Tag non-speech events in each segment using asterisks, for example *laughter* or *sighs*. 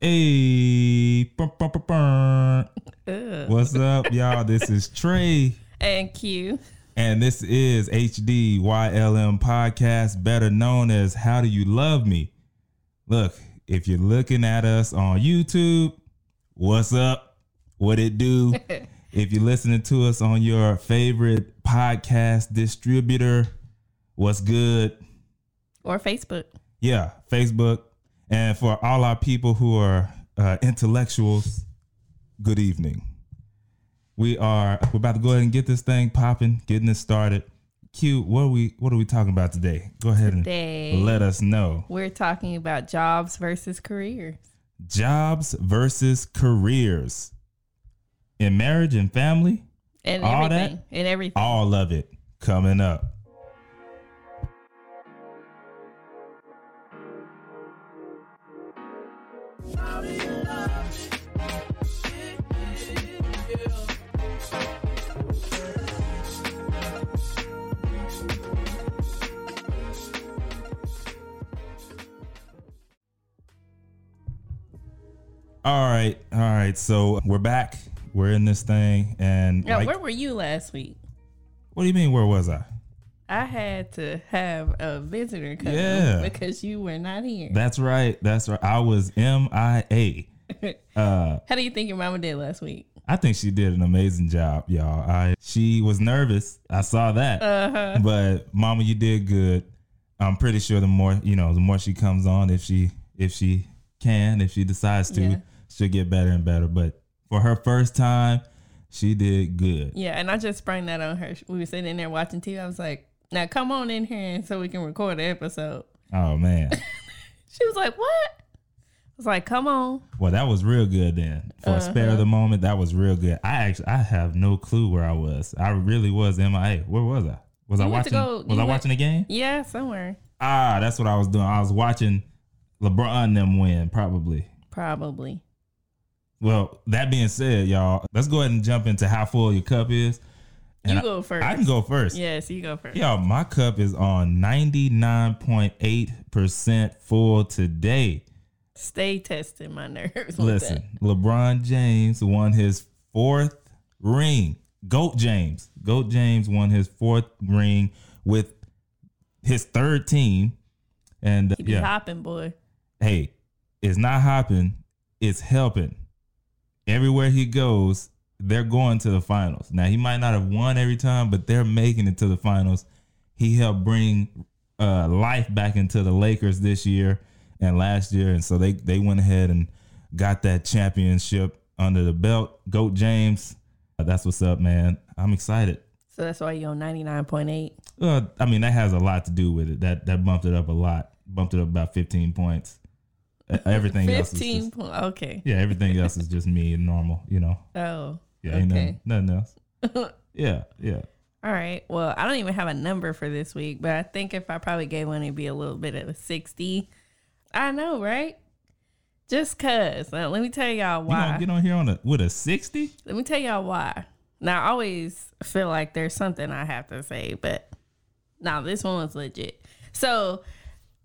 Hey. What's up, y'all? This is Trey, And Q. and this is HDYLM Podcast, better known as How Do You Love Me? Look, if you're looking at us on YouTube, what's up? What it do? *laughs* if you're listening to us on your favorite podcast distributor, what's good? Or Facebook. Yeah, Facebook. And for all our people who are uh, intellectuals, good evening. We are we're about to go ahead and get this thing popping, getting it started. Q, what are we what are we talking about today? Go ahead and let us know. we're talking about jobs versus careers. Jobs versus careers. In marriage and family, And All everything. that? And everything. all of it coming up. All right, all right. So we're back. We're in this thing, and Now, like, where were you last week? what do you mean? Where was I? I had to have a visitor come Yeah. because you were not here. That's right. That's right. I was MIA. *laughs* Uh, How do you think your mama did last week? I think she did an amazing job, y'all. I she was nervous. I saw that, Uh-huh. but Mama, you did good. I'm pretty sure the more you know, the more she comes on, if she if she can, if she decides to, Yeah. she'll get better and better. But for her first time, she did good. Yeah, and I just sprang that on her. We were sitting in there watching TV. I was like, now come on in here and so we can record the episode. Oh man. *laughs* She was like, what? I was like, come on. Well, that was real good then. For a spare of the moment, that was real good. I actually I have no clue where I was. I really was MIA. Where was I? Was I You to watching go- was I went- watching the game? Yeah, somewhere. Ah, that's what I was doing. I was watching LeBron and them win, probably. Probably. Well, that being said, y'all, let's go ahead and jump into how full your cup is. And You I- go first. I can go first. Yes, you go first. Y'all, my cup is on 99.8% full today. Stay testing my nerves. Listen, LeBron James won his fourth ring. Goat James. Goat James won his fourth ring with his third team. And uh. He be yeah, hopping, boy. hey, it's not hopping, it's helping. Everywhere he goes, they're going to the finals. Now he might not have won every time, but they're making it to the finals. He helped bring uh, life back into the Lakers this year and last year, and so they they went ahead and got that championship under the belt. Goat James, uh, that's what's up, man. I'm excited. So that's why you're on 99.8. Uh, I mean, that has a lot to do with it. That that bumped it up a lot. Bumped it up about 15 points. Everything else 15 just, point. Okay. yeah. Everything else is just me and normal. You know. Oh. Yeah. Ain't Okay. nothing, nothing else. *laughs* Yeah. Yeah. All right. Well, I don't even have a number for this week, but I think if I probably gave one, it'd be a little bit of a 60. I know, right? Just cause. Now, let me tell y'all why. You get on here on a with a 60? Let me tell y'all why. Now, I always feel like there's something I have to say, but now this one was legit. So,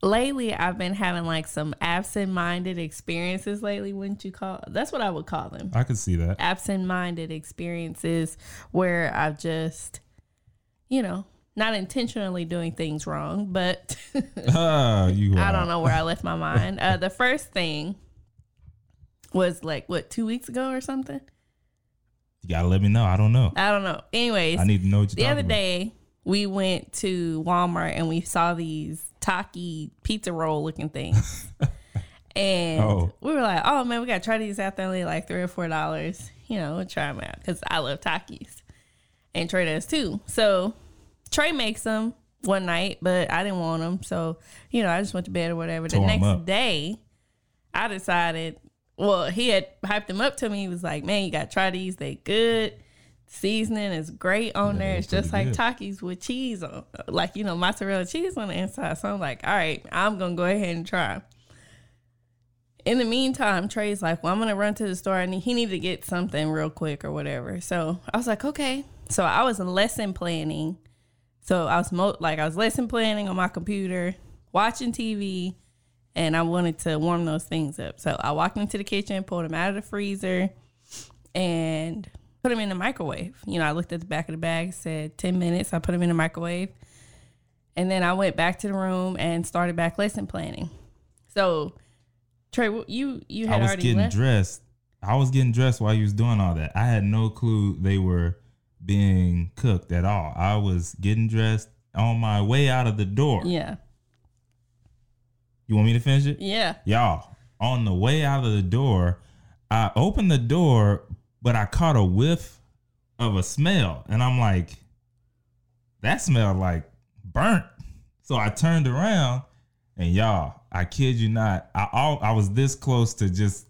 lately, I've been having like some absent minded experiences lately, wouldn't you call That's what I would call them. I could see that. Absent minded experiences where I've just, you know, not intentionally doing things wrong, but *laughs* Ah, you. *laughs* I don't know where I left my *laughs* mind. Uh, the first thing was like, what, two weeks ago or something? You gotta let me know. I don't know. I don't know. Anyways, I need to know what you're the other about. day we went to Walmart and we saw these Taki pizza roll looking things. *laughs* and Oh. we were like, oh man, we gotta try these out. They're only like three or four dollars. You know, we'll try them out because I love Takis. And Trey does too. So Trey makes them one night, but I didn't want them. So, you know, I just went to bed or whatever. Tore the next day, I decided, well, he had hyped them up to me. He was like, man, you got to try these. They good. Seasoning is great on Yeah, there. It's just like good. Takis with cheese on, like, you know, mozzarella cheese on the inside. So I'm like, all right, I'm going to go ahead and try. In the meantime, Trey's like, well, I'm going to run to the store and he needed to get something real quick or whatever. So I was like, okay. So I was lesson planning. So I was mo- like, I was lesson planning on my computer, watching TV, and I wanted to warm those things up. So I walked into the kitchen, pulled them out of the freezer, and put them in the microwave. You know, I looked at the back of the bag, said 10 minutes. I put them in the microwave. And then I went back to the room and started back lesson planning. So, Trey, you you had I was already getting left. dressed. I was getting dressed while you was doing all that. I had no clue they were being cooked at all. I was getting dressed on my way out of the door. yeah, You want me to finish it? yeah. Y'all, on the way out of the door, I opened the door, but I caught a whiff of a smell. And I'm like, that smelled like burnt. So I turned around and y'all, I kid you not, I all, I was this close to just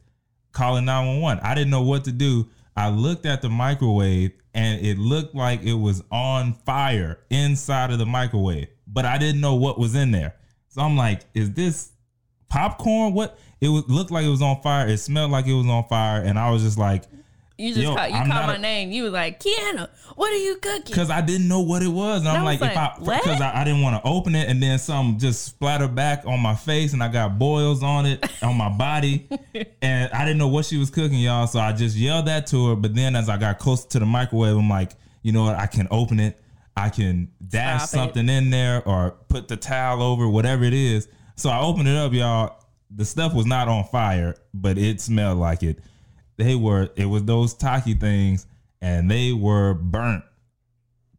calling 911. I didn't know what to do. I looked at the microwave and it looked like it was on fire inside of the microwave, but I didn't know what was in there. So I'm like, is this popcorn? What? It was looked like it was on fire. It smelled like it was on fire, and I was just like, You just Yo, call, you I'm called my a- name. You was like, Kiana, what are you cooking? because I didn't know what it was, and I'm I like, was if I because I, I didn't want to open it, and then some just splattered back on my face, and I got boils on it *laughs* on my body, and I didn't know what she was cooking, y'all. So I just yelled that to her. But then as I got closer to the microwave, I'm like, you know what? I can open it. I can dash Stop it. something in there or put the towel over, whatever it is. So I opened it up, y'all. The stuff was not on fire, but it smelled like it. They were, it was those taki things, and they were burnt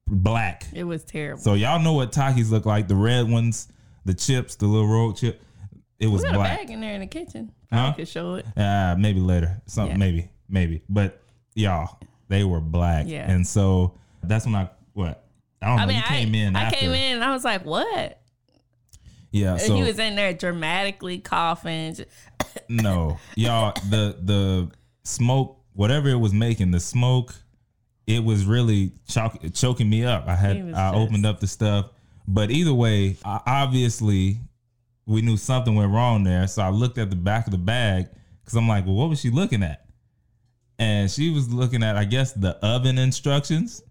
black. It was terrible. So y'all know what Takis look like. The red ones, the chips, the little rolled chip. It was we got a black. bag in there in the kitchen. Huh? I could show it. Uh, maybe later. Something Yeah. maybe, maybe. But y'all, they were black. Yeah. And so that's when I what? I don't I know. mean, you came I, in I after. came in and I was like, what? Yeah. And So he was in there dramatically coughing. No, y'all, the the smoke, whatever it was making, the smoke, it was really choke, choking me up. I had I just- opened up the stuff, but either way, I, obviously, we knew something went wrong there. So I looked at the back of the bag because I'm like, well, what was she looking at? And she was looking at, I guess, the oven instructions,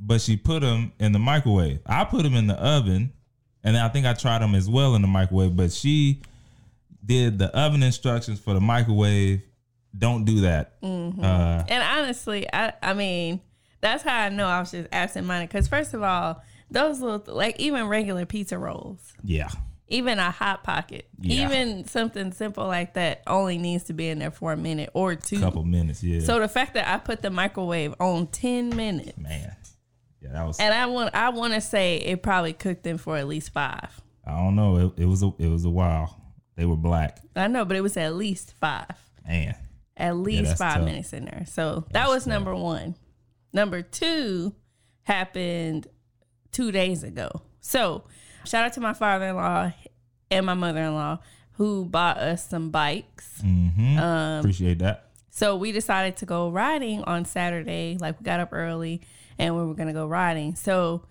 but she put them in the microwave. I put them in the oven, and I think I tried them as well in the microwave, but she did the oven instructions for the microwave. Don't do that. Mm-hmm. Uh, and honestly, I, I mean, that's how I know I was just absent minded. Because, first of all, those little, like even regular pizza rolls, yeah, even a hot pocket, Yeah. even something simple like that only needs to be in there for a minute or two. couple minutes. Yeah, So the fact that I put the microwave on 10 minutes, man, yeah, that was. and I want I want to say it probably cooked them for at least five. I don't know. It, it was a it was a while. They were black. I know, but it was at least five. Man, At least that's five tough. minutes in there. So that was number one. Number two happened two days ago. So shout out to my father in law and my mother in law who bought us some bikes. hmm Um, appreciate that. So we decided to go riding on Saturday. Like we got up early and we were gonna go riding. So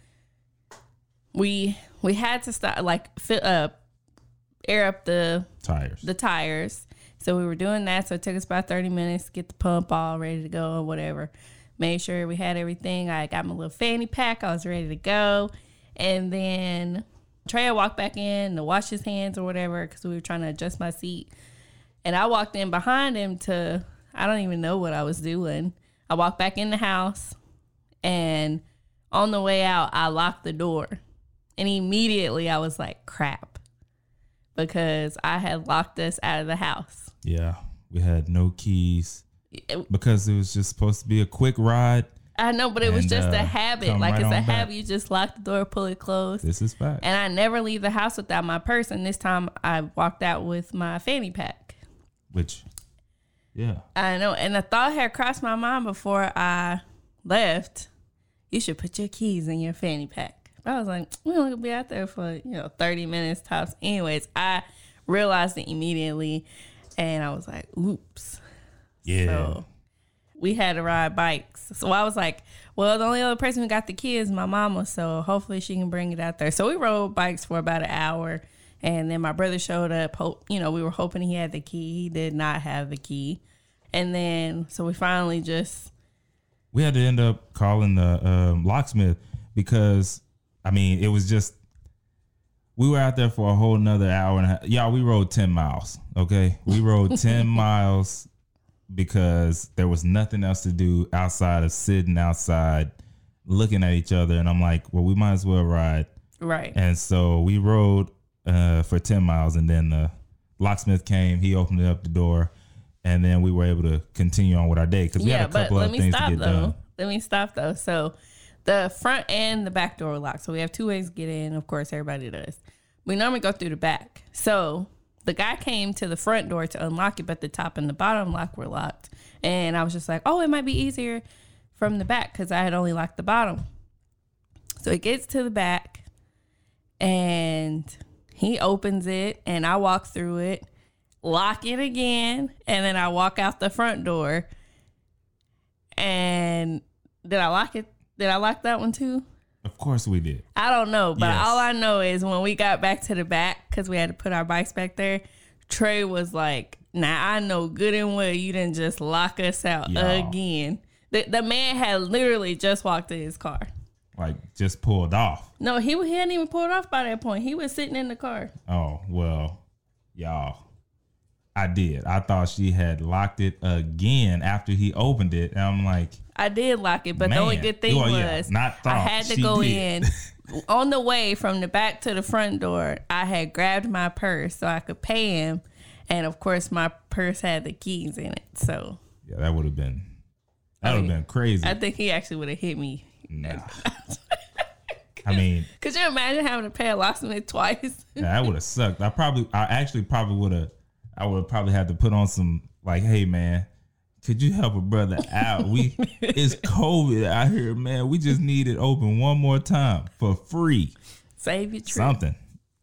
we we had to stop like fill up air up the Tires. the tires. So we were doing that. So it took us about 30 minutes to get the pump all ready to go or whatever. Made sure we had everything. I got my little fanny pack. I was ready to go. And then Trey walked back in to wash his hands or whatever because we were trying to adjust my seat. And I walked in behind him to, I don't even know what I was doing. I walked back in the house and on the way out, I locked the door. And immediately I was like, crap because I had locked us out of the house. Yeah, we had no keys It- because it was just supposed to be a quick ride. I know, but it was And, just a uh, habit. Like right it's a back. habit. You just lock the door, pull it closed. This is fact. And I never leave the house without my purse. And this time I walked out with my fanny pack. Which, yeah, I know. And the thought had crossed my mind before I left. You should put your keys in your fanny pack. I was like, we're only gonna be out there for, you know, 30 minutes tops. Anyways, I realized it immediately and I was like, oops. yeah. So we had to ride bikes. So I was like, well, the only other person who got the key is my mama. So hopefully she can bring it out there. So we rode bikes for about an hour. And then my brother showed up. Hope you know, we were hoping he had the key. He did not have the key. And then so we finally just we had to end up calling the um, locksmith because I mean it was just we were out there for a whole another hour and a half. Y'all, we rode 10 miles. Okay. We rode 10 *laughs* miles because there was nothing else to do outside of sitting outside looking at each other. And I'm like, well, we might as well ride. Right. And so we rode uh, for 10 miles and then the locksmith came, he opened up the door and then we were able to continue on with our day because we yeah, had a couple of things to get though. done. Let me stop though. So the front and the back door are locked. So we have two ways to get in. Of course, everybody does. We normally go through the back. So the guy came to the front door to unlock it, but the top and the bottom lock were locked. And I was just like, oh, it might be easier from the back because I had only locked the bottom. So it gets to the back and he opens it and I walk through it, lock it again, and then I walk out the front door. And did I lock it? Did I lock that one too? Of course we did. I don't know, but Yes. all I know is when we got back to the back because we had to put our bikes back there, Trey was like, "Now I know good and well you didn't just lock us out Y'all. again." The the man had literally just walked to his car. Like just pulled off. No, he he hadn't even pulled off by that point. He was sitting in the car. Oh, well, y'all. I did. I thought she had locked it again after he opened it. And I'm like, I did lock it, but the only good thing Well, yeah, was not I had to she go did. in. *laughs* On the way from the back to the front door, I had grabbed my purse so I could pay him, and of course my purse had the keys in it. So yeah, that would have been, that oh, would have been crazy. I think he actually would have hit me. nah. *laughs* I mean, Could you imagine having to pay a locksmith twice? *laughs* Yeah, that would have sucked. I probably, I actually probably would have, I would have probably had to put on some like, hey man, could you help a brother out? We, *laughs* it's COVID out here, man. We just need it open one more time for free, Save your trip. something.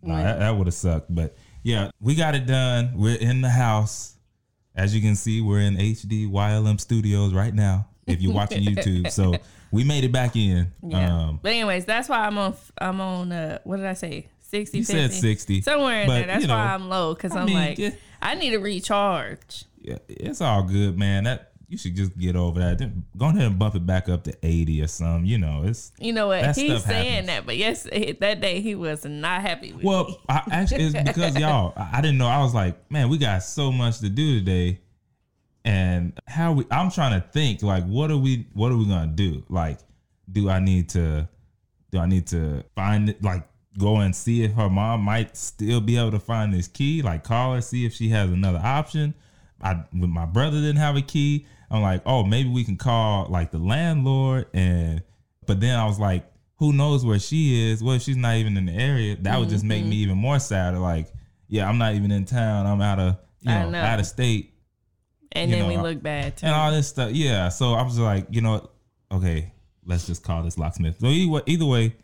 No, that, that would have sucked. But yeah, we got it done. We're in the house. As you can see, we're in HD YLM Studios right now. If you're watching YouTube, so *laughs* we made it back in. Yeah. Um, but anyways, that's why I'm on. I'm on. Uh, what did I say? 60, you 50? said sixty. Somewhere in there. That's you know, why I'm low because I'm mean, like, yeah. I need to recharge. Yeah, it's all good, man. That you should just get over that. Then Go ahead and bump it back up to eighty or something. You know, it's You know what? He's saying happens. that, but yes, that day he was not happy well. I, actually, it's because *laughs* y'all. I, I didn't know. I was like, man, we got so much to do today, and how we. I'm trying to think like, what are we? What are we gonna do? Like, do I need to? Do I need to find it? Like, go and see if her mom might still be able to find this key. Like, call her, see if she has another option. I when my brother didn't have a key, I'm like, oh, maybe we can call like the landlord and but then I was like, who knows where she is? What if she's not even in the area? That would just make me even more sad. Like, yeah, I'm not even in town. I'm out of you know, know. out of state and then we look bad too. and all this stuff. Yeah. So I was like, you know, what? okay, let's just call this locksmith. So either way, either way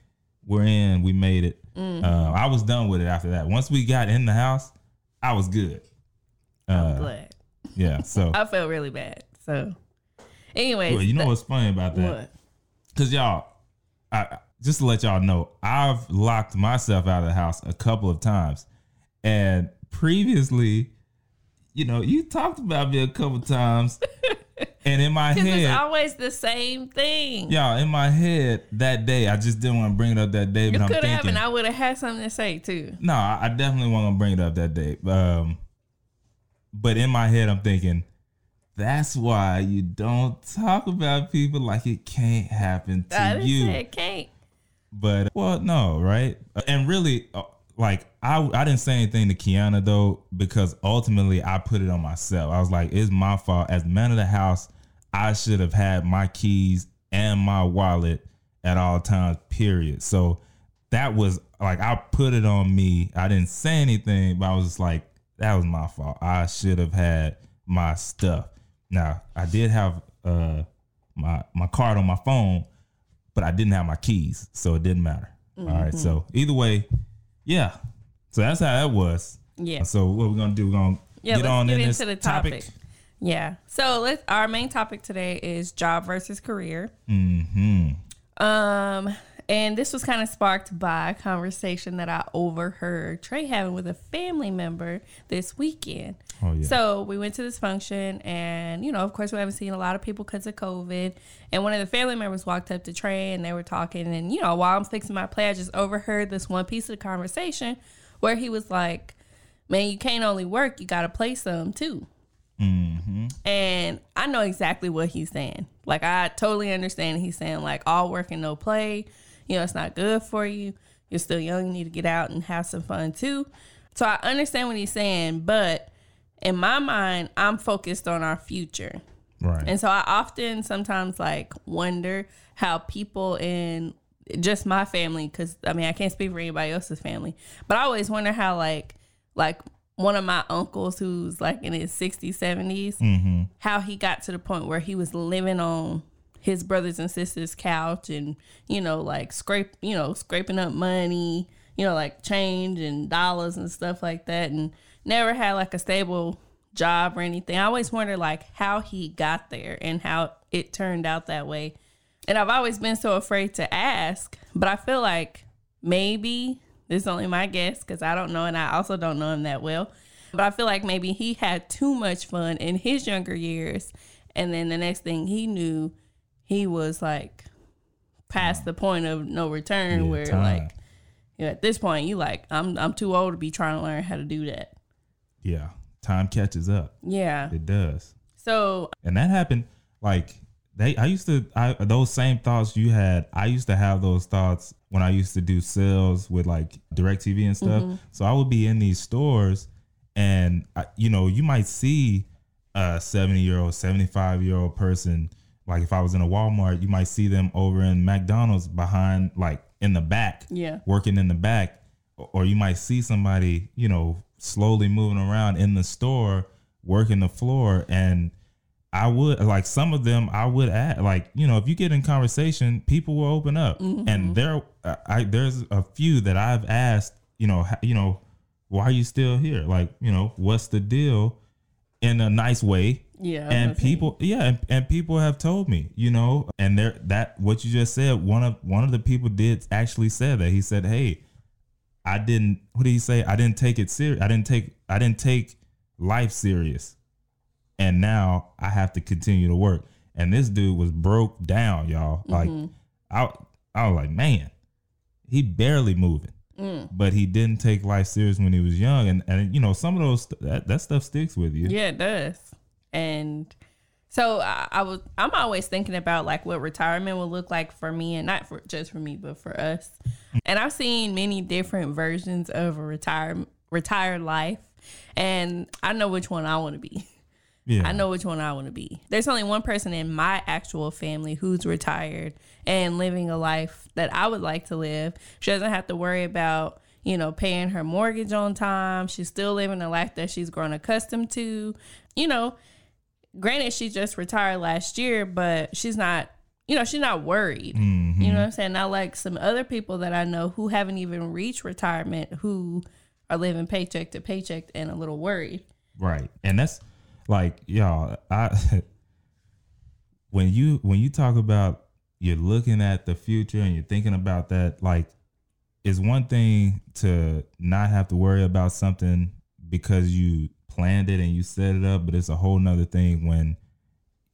we're in. We made it. Mm-hmm. Uh, I was done with it after that. Once we got in the house, I was good. I'm Uh, glad. Yeah. So *laughs* I felt really bad. So, anyways, well, you know that- what's funny about that? what? Cause y'all, I just to let y'all know, I've locked myself out of the house a couple of times, and previously, you know, you talked about me a couple times, *laughs* and in my Because it's head, always the same thing. y'all, in my head that day, I just didn't want to bring it up that day, but I'm could have, and I would have had something to say too. no, I I definitely wasn't gonna bring it up that day. Um, but in my head, I'm thinking. That's why you don't talk about people like it can't happen to you. it can't. But well, no, right? And really, uh, like I, I didn't say anything to Kiana though because ultimately I put it on myself. I was like, it's my fault as man of the house. I should have had my keys and my wallet at all times. Period. So that was like I put it on me. I didn't say anything, but I was just like, that was my fault. I should have had my stuff. Now I did have uh my my card on my phone, but I didn't have my keys, so it didn't matter. All right. So either way, yeah. So that's how that was. Yeah. So what we're gonna do? We're gonna Yeah, get on get in into this the topic. Yeah. So let's our main topic today is job versus career. hmm Um, And this was kind of sparked by a conversation that I overheard Trey having with a family member this weekend. Oh yeah. So we went to this function, and you know, of course, we haven't seen a lot of people because of COVID. And one of the family members walked up to Trey, and they were talking. And you know, while I'm fixing my play, I just overheard this one piece of the conversation where he was like, "Man, you can't only work; you got to play some too." mm-hmm. And I know exactly what he's saying. Like I totally understand. He's saying like all work and no play. You know, it's not good for you. You're still young. You need to get out and have some fun too. So I understand what he's saying, but in my mind, I'm focused on our future. Right. And so I often sometimes like wonder how people in just my family, because I mean I can't speak for anybody else's family, but I always wonder how like like one of my uncles who's like in his 60s, 70s, mm-hmm. how he got to the point where he was living on his brothers and sisters' couch and you know like scrape you know scraping up money, you know like change and dollars and stuff like that, and never had like a stable job or anything. I always wonder like how he got there and how it turned out that way. And I've always been so afraid to ask, but I feel like maybe this is only my guess because I don't know and I also don't know him that well. But I feel like maybe he had too much fun in his younger years. And then the next thing he knew, he was like past the point of no return Yeah, where time. like you know, at this point you like I'm I'm too old to be trying to learn how to do that. Yeah. Time catches up. Yeah. It does. So And that happened like they I used to I those same thoughts you had, I used to have those thoughts when I used to do sales with like DirecTV and stuff. Mm-hmm. So I would be in these stores and I, you know, you might see a 70 year old, 75 year old person like if I was in a Walmart, you might see them over in McDonald's behind like in the back yeah. working in the back. Or you might see somebody you know slowly moving around in the store working the floor. And i would like some of them i would add like you know if you get in conversation people will open up. Mm-hmm. And there i there's a few that i've asked you know you know why are you still here? Like you know what's the deal? In a nice way Yeah. and people yeah and, and people have told me you know and there that what you just said one of one of the people did actually said that. He said hey i didn't what did he say? I didn't take it serious i didn't take i didn't take life serious. And now i have to continue to work. And this dude was broke down y'all. Like i i was like man he barely moving. Mm. but he didn't take life serious when he was young. And and you know some of those that, that stuff sticks with you. Yeah, it does. And so I, I was I'm always thinking about like what retirement will look like for me and not for just for me, but for us. And I've seen many different versions of a retire retired life. And I know which one I want to be. yeah I know which one I want to be. There's only one person in my actual family who's retired and living a life that I would like to live. She doesn't have to worry about, you know, paying her mortgage on time. She's still living a life that she's grown accustomed to. You know, granted, she just retired last year, but she's not, you know, she's not worried. Mhm. You know what I'm saying? Not like some other people that I know who haven't even reached retirement who are living paycheck to paycheck and a little worried. Right. And that's like, y'all, I *laughs* when you when you talk about you're looking at the future and you're thinking about that, like it's one thing to not have to worry about something because you planned it and you set it up, but it's a whole nother thing when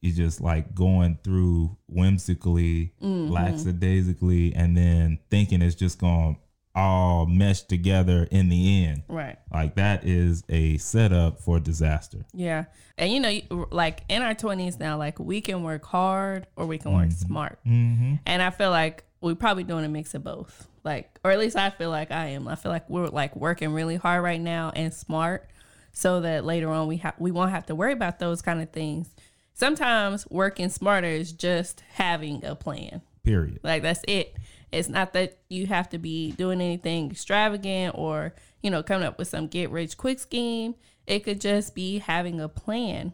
you're just like going through whimsically, lackadaisically, and then thinking it's just gonna all mesh together in the end. Right. Like that is a setup for disaster. Yeah. And you know, like in our 20s now, like we can work hard or we can work smart. Mm-hmm. And I feel like we're probably doing a mix of both. Like, or at least I feel like I am. I feel like we're like working really hard right now and smart so that later on we have we won't have to worry about those kind of things. Sometimes working smarter is just having a plan. Period. Like that's it. It's not that you have to be doing anything extravagant or, you know, coming up with some get rich quick scheme. It could just be having a plan.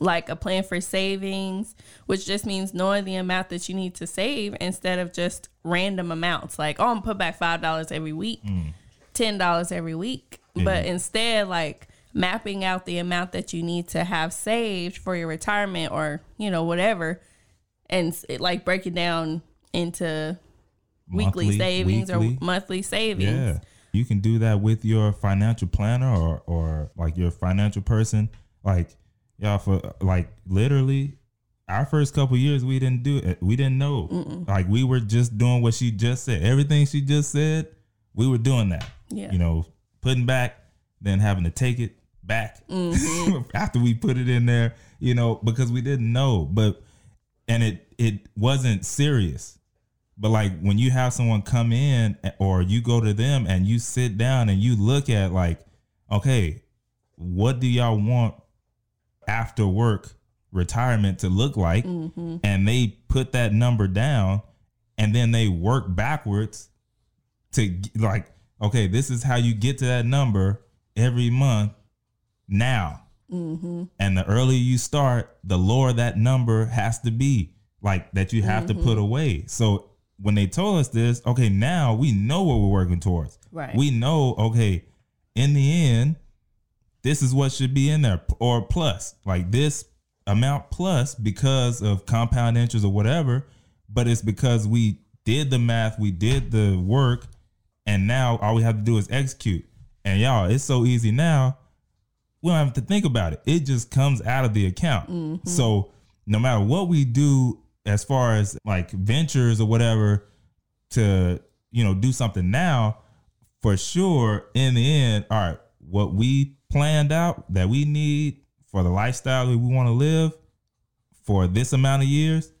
Like a plan for savings, which just means knowing the amount that you need to save instead of just random amounts. Like, oh, I'm put back five dollars every week, mm. ten dollars every week. Mm-hmm. But instead, like mapping out the amount that you need to have saved for your retirement or, you know, whatever and it, like break it down into weekly savings weekly. or monthly savings. Yeah. You can do that with your financial planner or or like your financial person. Like y'all for like literally our first couple years we didn't do it. We didn't know. Like we were just doing what she just said. Everything she just said, we were doing that. Yeah. You know, putting back, then having to take it back mm-hmm. *laughs* after we put it in there, you know, because we didn't know. But and it it wasn't serious. But like when you have someone come in or you go to them and you sit down and you look at like, okay, what do y'all want after work retirement to look like? Mm-hmm. And they put that number down and then they work backwards to like, okay, this is how you get to that number every month now. Mm-hmm. And the earlier you start, the lower that number has to be, like that you have to put mm-hmm. away. So when they told us this, okay, now we know what we're working towards. Right. We know, okay, in the end, this is what should be in there, or plus, like this amount plus because of compound interest or whatever. But it's because we did the math, we did the work, and now all we have to do is execute. And y'all, it's so easy now we don't have to think about it. It just comes out of the account. Mm-hmm. So no matter what we do as far as like ventures or whatever to, you know, do something now, for sure in the end, all right, what we planned out that we need for the lifestyle that we want to live for this amount of years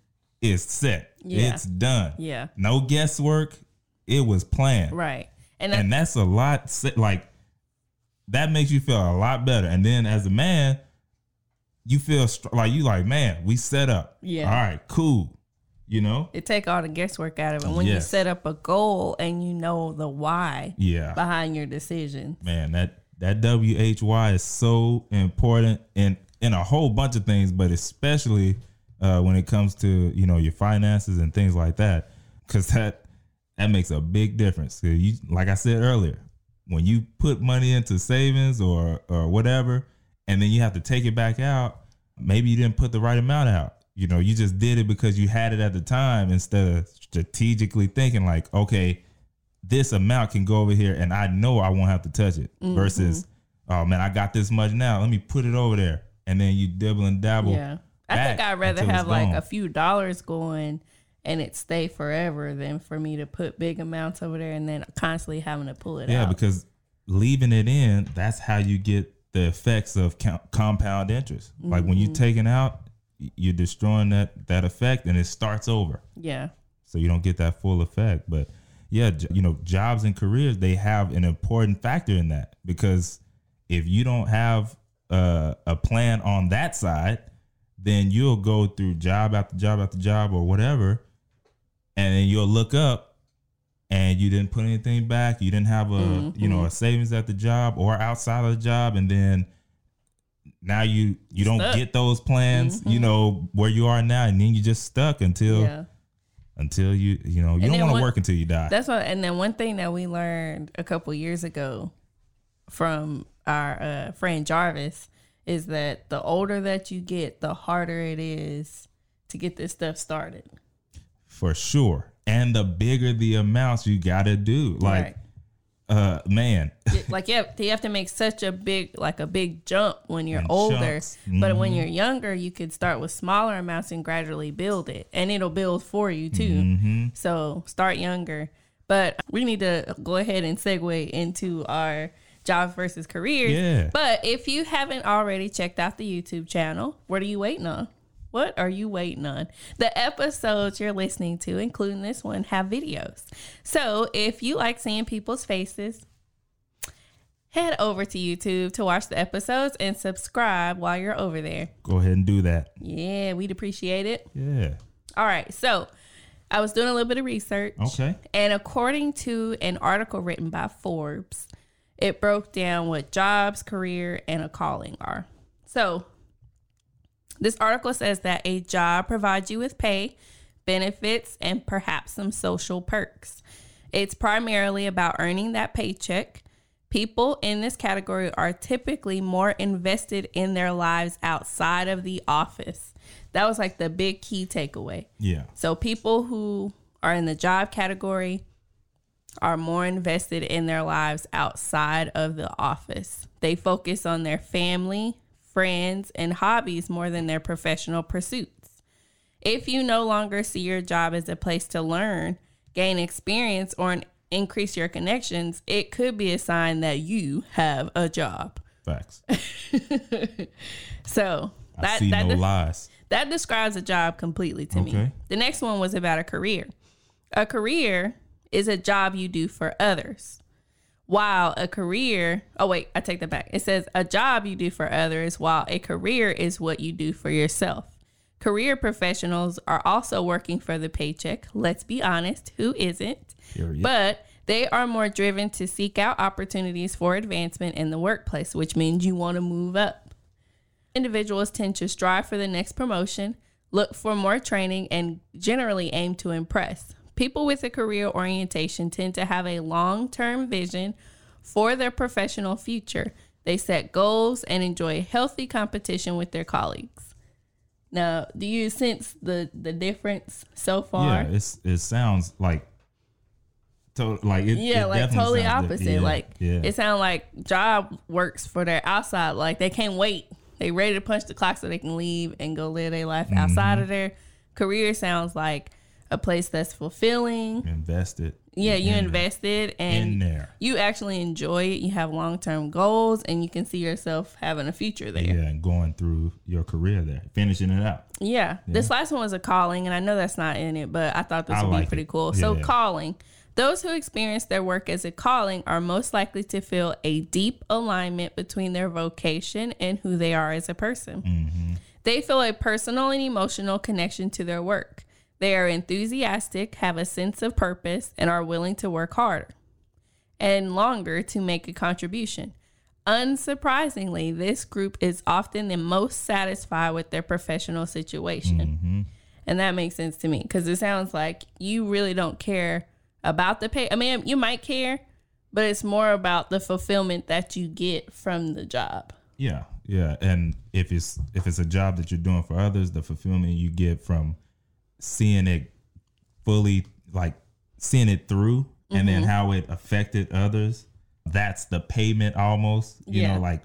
is set. Yeah. It's done. Yeah. No guesswork. It was planned. Right. And, and that's a lot like that makes you feel a lot better. And then as a man you feel str- like you like man we set up. Yeah. all right cool. You know? It take all the guesswork out of it. When you set up a goal and you know the why yeah. behind your decision. man that that why is so important in in a whole bunch of things but especially uh, when it comes to you know your finances and things like that. Because that that makes a big difference. You like i said earlier when you put money into savings or or whatever and then you have to take it back out maybe you didn't put the right amount out. You know you just did it because you had it at the time instead of strategically thinking like okay this amount can go over here and I know I won't have to touch it mm-hmm. versus oh man I got this much now. Let me put it over there. And then you dibble and dabble Yeah. I think I'd rather have like a few dollars going and it stay forever than for me to put big amounts over there and then constantly having to pull it yeah out. Yeah, because leaving it in that's how you get the effects of co- compound interest like when Mm-hmm. you're taking out you're destroying that that effect and it starts over yeah. so you don't get that full effect. But yeah, you know, jobs and careers they have an important factor in that because if you don't have uh, a plan on that side, then you'll go through job after job after job or whatever, then you'll look up and you didn't put anything back. You didn't have a you know a savings at the job or outside of the job, and then now you you don't get those plans. You know where you are now, and then you just stuck until Yeah. until you you know you don't want to work until you die. That's what and then one thing that we learned a couple years ago from our uh, friend Jarvis is that the older that you get, the harder it is to get this stuff started. For sure. And the bigger the amounts you gotta do, like Right. uh man, like you have, you have to make such a big like a big jump when you're In older chunks. but when Mhm. you're younger you could start with smaller amounts and gradually build it and it'll build for you too Mm-hmm. so start younger but we need to go ahead and segue into our jobs versus careers Yeah. but if you haven't already checked out the youtube channel what are you waiting on what are you waiting on? The episodes you're listening to, including this one, have videos. So if you like seeing people's faces, head over to YouTube to watch the episodes and subscribe while you're over there. go ahead and do that. Yeah, we'd appreciate it. Yeah. All right, so I was doing a little bit of research. Okay. And according to an article written by Forbes, it broke down what jobs, career, and a calling are. So, this article says that a job provides you with pay, benefits, and perhaps some social perks. It's primarily about earning that paycheck. People in this category are typically more invested in their lives outside of the office. That was like the big key takeaway. Yeah. So people who are in the job category are more invested in their lives outside of the office. They focus on their family, friends, and hobbies more than their professional pursuits. If you no longer see your job as a place to learn, gain experience, or an- increase your connections, it could be a sign that you have a job. Facts. *laughs* So I that see that, no lies. that describes a job completely to me. The next one was about a career. A career is a job you do for others. While a career, oh wait, I take that back. It says a job you do for others, while a career is what you do for yourself. Career professionals are also working for the paycheck. Let's be honest, who isn't? Period. But they are more driven to seek out opportunities for advancement in the workplace, which means you want to move up. Individuals tend to strive for the next promotion, look for more training, and generally aim to impress. People with a career orientation tend to have a long term vision for their professional future. They set goals and enjoy healthy competition with their colleagues. Now, do you sense the, the difference so far? yeah, it's it sounds like to, like it, yeah, it like totally opposite. yeah, like yeah, it sounds like job works for their outside. Like they can't wait. They ready to punch the clock so they can leave and go live their life Mm-hmm. outside of their career. Sounds like a place that's fulfilling. invested. Yeah, you in, invested in and there. you actually enjoy it. You have long term goals and you can see yourself having a future there. Yeah, and going through your career there, finishing it out. Yeah. This last one was a calling, and I know that's not in it, but I thought this I would like be pretty it. cool. So, calling. Those who experience their work as a calling are most likely to feel a deep alignment between their vocation and who they are as a person. Mm-hmm. They feel a personal and emotional connection to their work. They are enthusiastic, have a sense of purpose, and are willing to work harder and longer to make a contribution. Unsurprisingly, this group is often the most satisfied with their professional situation. Mm-hmm. And that makes sense to me because it sounds like you really don't care about the pay. I mean, you might care, but it's more about the fulfillment that you get from the job. Yeah, yeah, and if it's if it's a job that you're doing for others, the fulfillment you get from seeing it fully, like seeing it through, and Mm-hmm. then how it affected others. That's the payment almost. You Yeah. know, like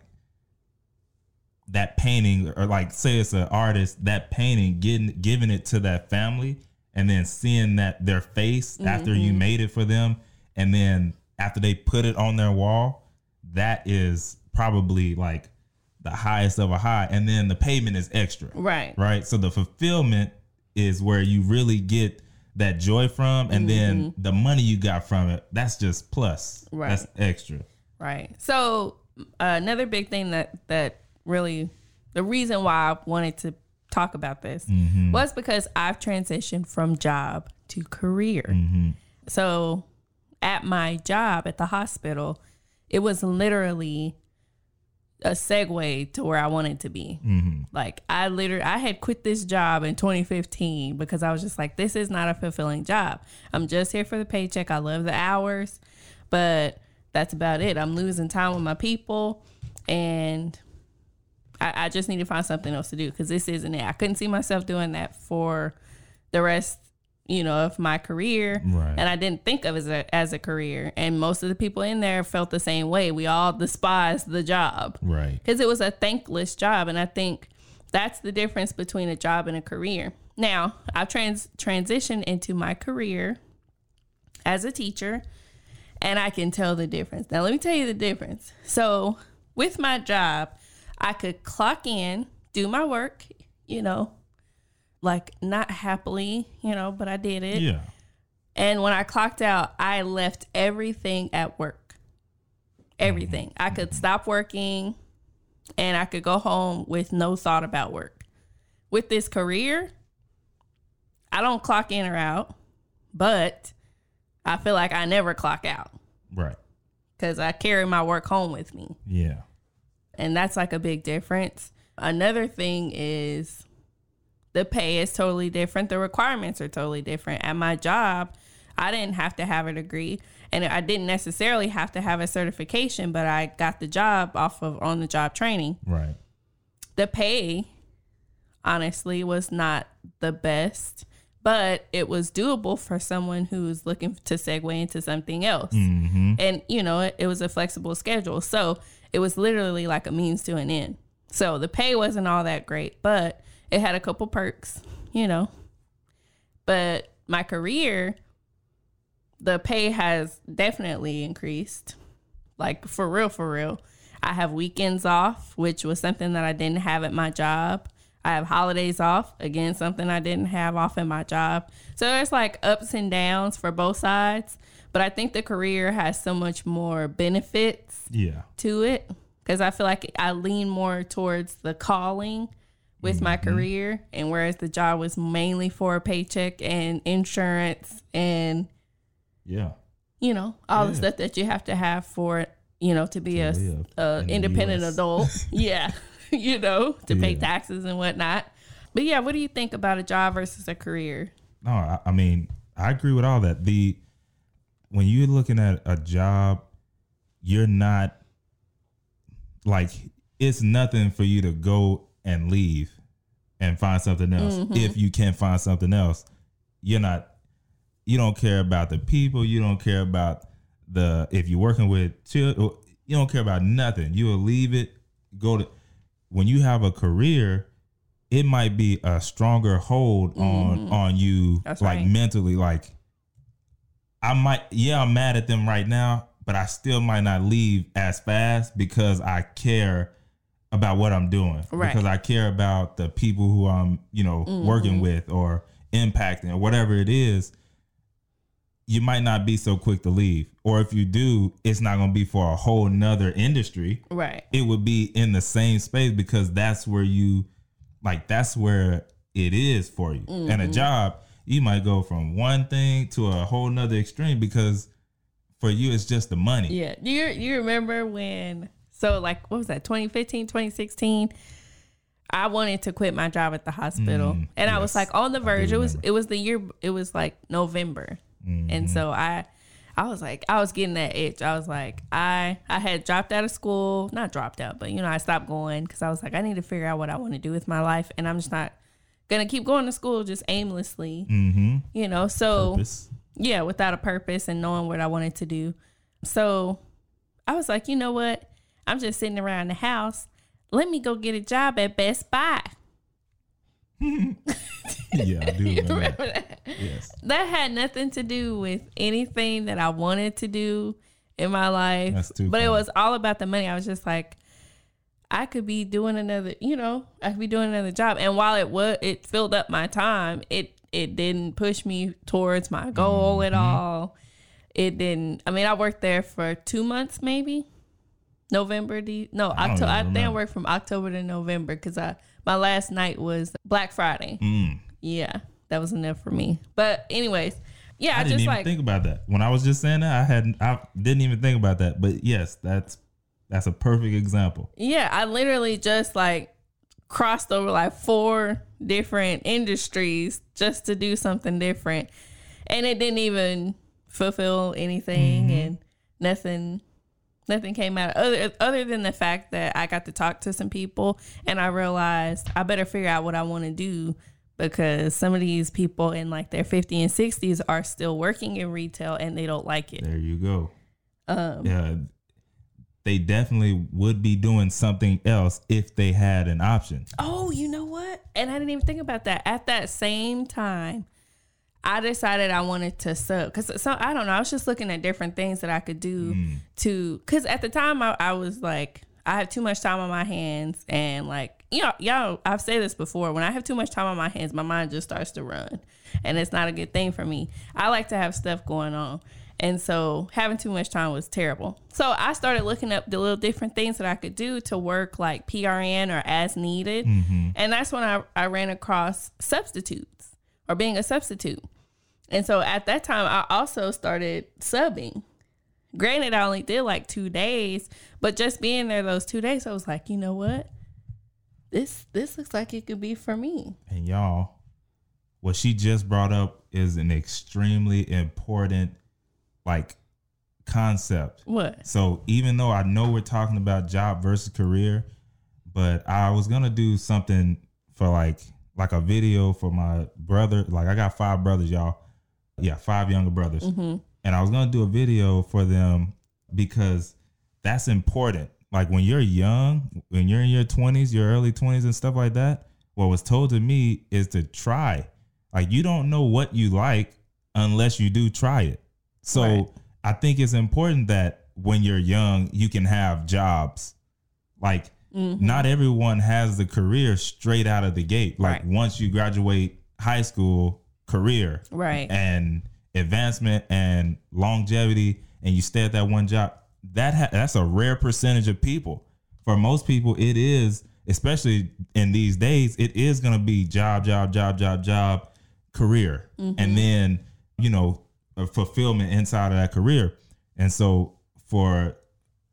that painting, or like say it's an artist, that painting getting giving it to that family, and then seeing that their face after Mm-hmm. you made it for them, and then after they put it on their wall, that is probably like the highest of a high and then the payment is extra Right. right so the fulfillment is where you really get that joy from and then mm-hmm. the money you got from it that's just plus Right. that's extra Right. So uh, another big thing that that really the reason why I wanted to talk about this mm-hmm. was because I've transitioned from job to career. Mm-hmm. So at my job at the hospital, it was literally a segue to where I wanted to be. Mm-hmm. Like I literally, I had quit this job in 2015 because I was just like, this is not a fulfilling job. I'm just here for the paycheck. I love the hours, but that's about it. I'm losing time with my people, and I, I just need to find something else to do because this isn't it. I couldn't see myself doing that for the rest, you know, of my career, Right. and I didn't think of it as a, as a career. And most of the people in there felt the same way. We all despised the job right because it was a thankless job and i think that's the difference between a job and a career now i've trans transitioned into my career as a teacher and i can tell the difference now let me tell you the difference so with my job i could clock in do my work you know like not happily you know but i did it yeah and when I clocked out, I left everything at work. Everything. Mm-hmm. I could mm-hmm. stop working and I could go home with no thought about work. With this career, I don't clock in or out, but I feel like I never clock out right because I carry my work home with me. yeah And that's like a big difference. Another thing is the pay is totally different. The requirements are totally different. At my job, I didn't have to have a degree and I didn't necessarily have to have a certification, but I got the job off of on the job training. right The pay honestly was not the best, but it was doable for someone who's looking to segue into something else. Mm-hmm. And, you know, it, it was a flexible schedule. So it was literally like a means to an end. So the pay wasn't all that great, but it had a couple perks, you know. But my career, the pay has definitely increased. Like for real, for real. I have weekends off, which was something that I didn't have at my job. I have holidays off, again, something I didn't have off in my job. So there's like ups and downs for both sides. But I think the career has so much more benefits Yeah. to it because I feel like I lean more towards the calling with my mm-hmm. career, and whereas the job was mainly for a paycheck and insurance and Yeah. you know all the stuff that you have to have for you know to be a, a in independent adult. *laughs* yeah, *laughs* you know to pay taxes and whatnot. But yeah, what do you think about a job versus a career? No, I, I mean, I agree with all that. The when you're looking at a job, you're not like it's nothing for you to go and leave and find something else. Mm-hmm. If you can't find something else, you're not you don't care about the people, you don't care about the if you're working with children, you don't care about nothing. You will leave it, go to when you have a career, it might be a stronger hold on mm-hmm. on you That's like right. mentally like I might yeah, I'm mad at them right now, but I still might not leave as fast because I care about what I'm doing. Right. Because I care about the people who I'm, you know, mm-hmm. working with or impacting or whatever it is. You might not be so quick to leave. Or if you do, it's not gonna be for a whole nother industry Right. it would be in the same space because that's where you like that's where it is for you and a mm-hmm. job you might go from one thing to a whole nother extreme because for you it's just the money Yeah. Do you you remember when so like what was that 2015, 2016? I wanted to quit my job at the hospital. Mm, and I was like on the verge. It was remember. it was the year it was like November. Mm-hmm. And so I I was like I was getting that itch. I was like I I had dropped out of school, not dropped out, but you know, I stopped going cuz I was like I need to figure out what I want to do with my life and I'm just not going to keep going to school just aimlessly, mm-hmm you know. So Purpose. yeah, without a purpose and knowing what I wanted to do. So I was like, you know what? I'm just sitting around the house. Let me go get a job at Best Buy. *laughs* yeah i do *laughs* remember Remember that. that? yes That had nothing to do with anything that I wanted to do in my life. That's too but it was all about the money. I was just like, I could be doing another, you know, I could be doing another job. And while it was, it filled up my time. It it didn't push me towards my goal at Mm-hmm. all. It didn't. I mean, I worked there for two months, maybe. November, de- no, October. I, think I remember. worked from October to November because I my last night was Black Friday. mm. Yeah, that was enough for me. But anyways, yeah, i, I, didn't just even like think about that when i was just saying that i hadn't i didn't even think about that but yes that's that's a perfect example yeah, I literally just like crossed over like four different industries just to do something different, and it didn't even fulfill anything, and nothing. Nothing came out other other than the fact that I got to talk to some people and I realized I better figure out what I want to do because some of these people in like their 50 and 60s are still working in retail and they don't like it. there you go Um, yeah they definitely would be doing something else if they had an option Oh, you know what? And I didn't even think about that. At that same time, I decided I wanted to sub because so I don't know. I was just looking at different things that I could do mm. to because at the time I, I was like I have too much time on my hands and like you know y'all I've said this before when I have too much time on my hands my mind just starts to run and it's not a good thing for me. I like to have stuff going on. And so having too much time was terrible. So I started looking up the little different things that I could do to work like PRN or as needed. Mm-hmm. And that's when I, I ran across substitutes or being a substitute. And so at that time, I also started subbing. Granted, I only did like two days, but just being there those two days, I was like, you know what? This this looks like it could be for me. And y'all, what she just brought up is an extremely important like concept. What? So even though I know we're talking about job versus career, but I was gonna do something for like like a video for my brother. Like I got five brothers, y'all. Yeah, five younger brothers. Mm-hmm. And I was gonna do a video for them because that's important. Like when you're young, when you're in your twenties, your early twenties and stuff like that, what was told to me is to try. Like you don't know what you like unless you do try it. So Right. I think it's important that when you're young, you can have jobs. Like Mm-hmm. not everyone has the career straight out of the gate. Like Right. once you graduate high school, career Right. and advancement and longevity, and you stay at that one job. That ha- that's a rare percentage of people. For most people, it is, especially in these days, it is going to be job, job, job, job, job, career, mm-hmm. and then you know a fulfillment inside of that career. And so for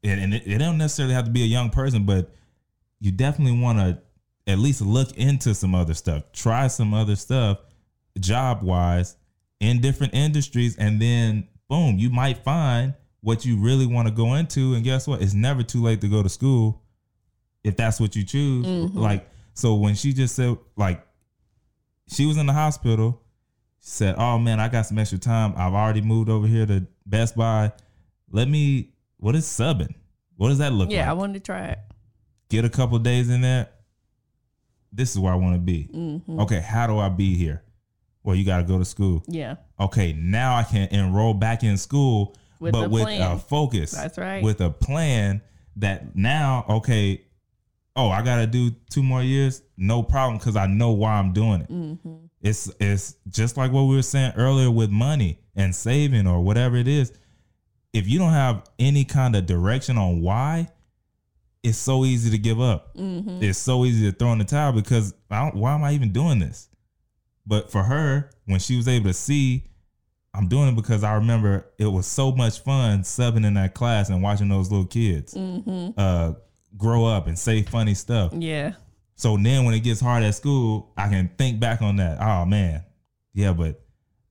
and, and it, it don't necessarily have to be a young person, but you definitely want to at least look into some other stuff, try some other stuff, job wise, in different industries, and then boom, you might find what you really want to go into. And guess what? It's never too late to go to school if that's what you choose. Like, so when she just said, like, she was in the hospital, said, Oh man, I got some extra time. I've already moved over here to Best Buy. Let me, what is subbing? What does that look like? yeah, I wanted to try it. Get a couple days in there. This is where I want to be. Mm-hmm. Okay, how do I be here? Well, you got to go to school. Yeah. Okay, now I can enroll back in school, With but a with plan. a focus. That's right. With a plan that now, okay, oh, I got to do two more years. No problem, because I know why I'm doing it. Mm-hmm. It's it's just like what we were saying earlier with money and saving or whatever it is. If you don't have any kind of direction on why, it's so easy to give up. Mm-hmm. It's so easy to throw in the towel because I don't, why am I even doing this? But for her, when she was able to see, I'm doing it because I remember it was so much fun subbing in that class and watching those little kids Mm-hmm. uh, grow up and say funny stuff. Yeah. So then when it gets hard at school, I can think back on that. Oh man, yeah, but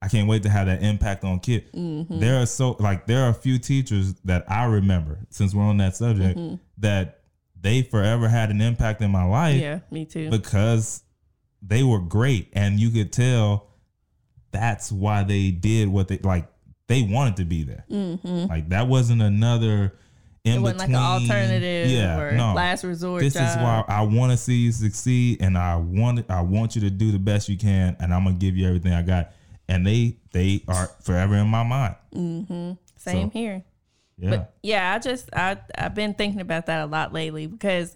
I can't wait to have that impact on kids. Mm-hmm. There are so like there are a few teachers that I remember since we're on that subject that they forever had an impact in my life Yeah. Me too. because they were great and you could tell that's why they did what they like they wanted to be there. mm-hmm. Like that wasn't another in It wasn't like an between- alternative yeah, or no last resort. this is why I want to see you succeed, and I want I want you to do the best you can, and I'm gonna give you everything I got. And they they are forever in my mind. Mm-hmm. Same So- here. Yeah, But yeah, I just I I've been thinking about that a lot lately because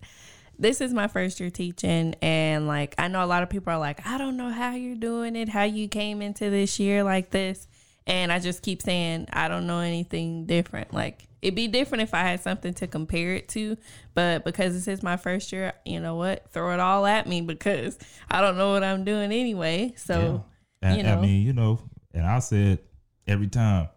this is my first year teaching and like I know a lot of people are like, I don't know how you're doing it, how you came into this year like this. And I just keep saying I don't know anything different. Like it'd be different if I had something to compare it to, but because this is my first year, you know what? Throw it all at me because I don't know what I'm doing anyway. So And, you I mean, you know, and I said every time,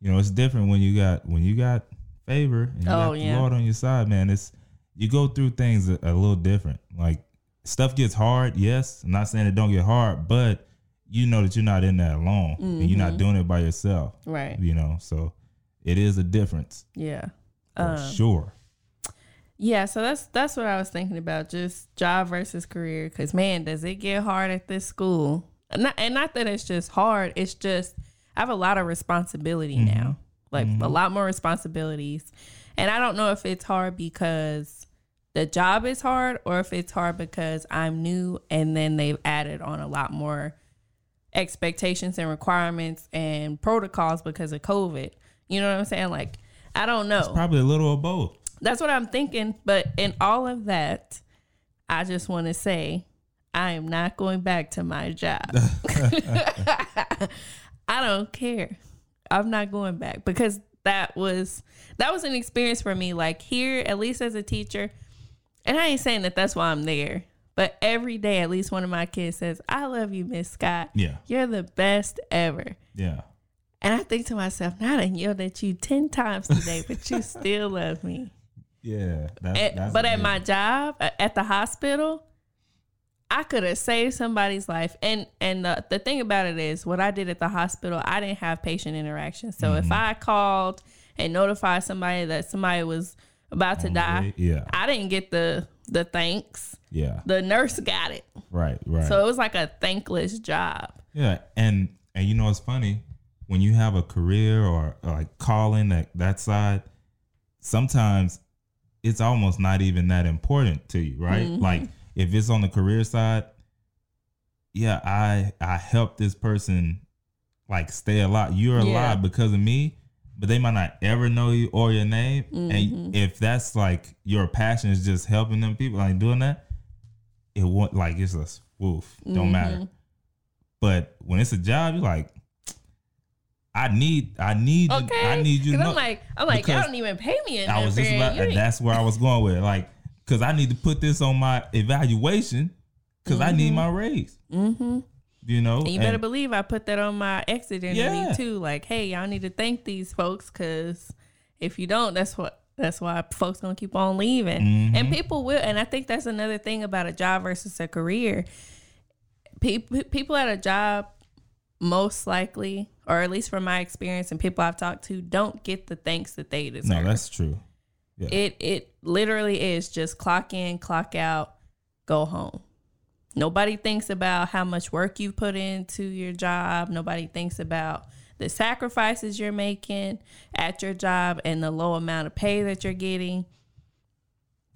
you know, it's different when you got when you got favor and you Oh, got the yeah. Lord on your side, man. It's you go through things a, a little different. Like stuff gets hard, yes. I'm not saying it don't get hard, but you know that you're not in that alone and you're Mm-hmm. not doing it by yourself. right. You know, so it is a difference Yeah. for Um, sure. Yeah, so that's that's what I was thinking about, just job versus career. Because man, does it get hard at this school? And not, and not that it's just hard. It's just I have a lot of responsibility now, like a lot more responsibilities, and I don't know if it's hard because the job is hard or if it's hard because I'm new and then they've added on a lot more expectations and requirements and protocols because of COVID. You know what I'm saying? Like I don't know. Probably a little of both. That's what I'm thinking. But in all of that, I just want to say I am not going back to my job. *laughs* *laughs* I don't care. I'm not going back because that was that was an experience for me. Like here, at least as a teacher, and I ain't saying that that's why I'm there. But every day, at least one of my kids says, "I love you, Miss Scott. Yeah. You're the best ever." Yeah. And I think to myself, "Now I yelled at you ten times today, but you *laughs* still love me." Yeah. That's, At- that's but at my job at the hospital, I could have saved somebody's life. And and the, the thing about it is, what I did at the hospital, I didn't have patient interaction. So Mm-hmm. if I called and notified somebody that somebody was about to die, yeah. I didn't get the the thanks. Yeah. The nurse got it. Right. Right. So it was like a thankless job. Yeah, and and you know it's funny when you have a career or, or like calling that that side. Sometimes it's almost not even that important to you, right? Mhm. Like if it's on the career side, yeah, I I help this person like stay alive. You're Yeah. alive because of me, but they might not ever know you or your name. Mhm. And if that's like your passion is just helping them people, like doing that, it won't like it's a woof. Don't matter. Mhm. But when it's a job, you're like, I need, I need, Okay. I need you. Know. I'm like, I'm like, y'all don't even pay me. I was just about. That's where I was going with, like, because I need to put this on my evaluation because I need Mhm. my raise. Mhm. You know, And you better And- believe I put that on my exit interview Yeah. too. Like, hey, y'all need to thank these folks because if you don't, that's what that's why folks gonna keep on leaving. Mhm. And people will. And I think that's another thing about a job versus a career. People people at a job most likely, or at least from my experience and people I've talked to, don't get the thanks that they deserve. no, that's true. Yeah. It it literally is just clock in, clock out, go home. Nobody thinks about how much work you put into your job. Nobody thinks about the sacrifices you're making at your job and the low amount of pay that you're getting.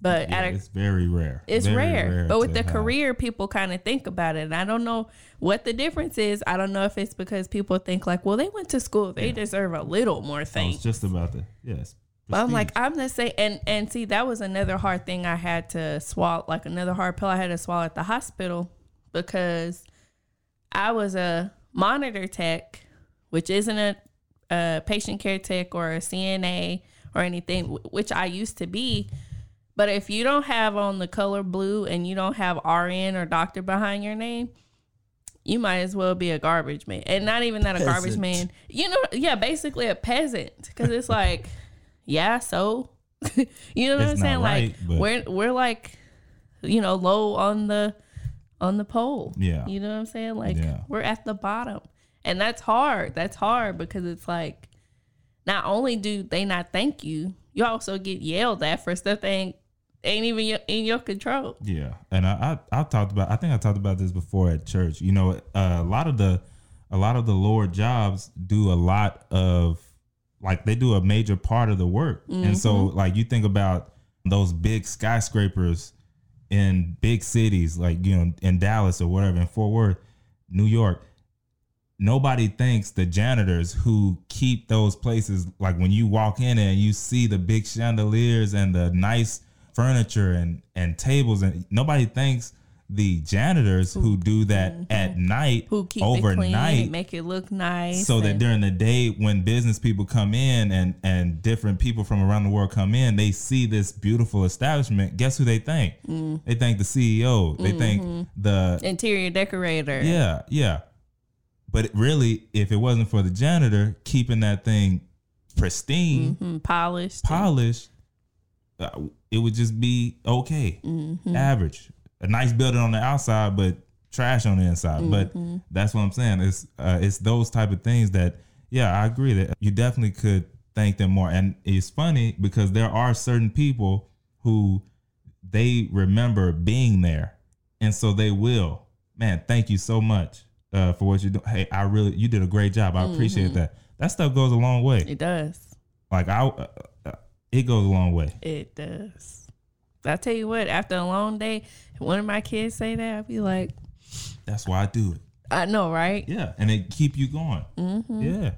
But Yeah, at a, it's very rare. it's Very rare. But with the have. career, people kind of think about it. And I don't know what the difference is. I don't know if it's because people think like, well, they went to school, they Yeah. deserve a little more I was just about to. Yes. But I'm like. I'm the same. And and see, that was another hard thing I had to swallow, like another hard pill I had to swallow at the hospital because I was a monitor tech, which isn't a, a patient care tech or a CNA or anything, which I used to be. But if you don't have on the color blue and you don't have RN or doctor behind your name, you might as well be a garbage man. And not even that a garbage man. You know, yeah, basically a peasant. Because it's like, yeah, so *laughs* you know what It's I'm saying? not like we're we're like, you know, low on the on the pole. Yeah. You know what I'm saying? Like Yeah. we're at the bottom. And that's hard. That's hard because it's like not only do they not thank you, you also get yelled at for stuff that ain't ain't even in your control. Yeah, and I, I I talked about I think I talked about this before at church. You know, uh, a lot of the a lot of the lower jobs do a lot of like they do a major part of the work, and so Mm-hmm. like you think about those big skyscrapers in big cities like you know in Dallas or whatever in Fort Worth, New York. Nobody thinks the janitors who keep those places like when you walk in and you see the big chandeliers and the nice furniture and and tables and nobody thanks the janitors who, do that at night Mm-hmm. Who keep it clean overnight make it look nice. so that during the day when business people come in and and different people from around the world come in they see this beautiful establishment guess who they thank Mm. they thank the ceo they Mm-hmm. thank the interior decorator. yeah yeah but really if it wasn't for the janitor keeping that thing pristine Mhm, polished. polished uh, it would just be okay Mm-hmm. average a nice building on the outside but trash on the inside. But Mm-hmm. that's what i'm saying. It's uh, it's those type of things that yeah i agree that you definitely could thank them more. And it's funny because there are certain people who they remember being there. And so they will man thank you so much uh, for what you do hey i really you did a great job. I appreciate that. That stuff goes a long way. It does. like i uh, uh, it goes a long way. It does. I tell you what, after a long day, one of my kids say that, I'll be like, that's why i do it I know, right? Yeah, and it keep you going. Mm-hmm. Yeah,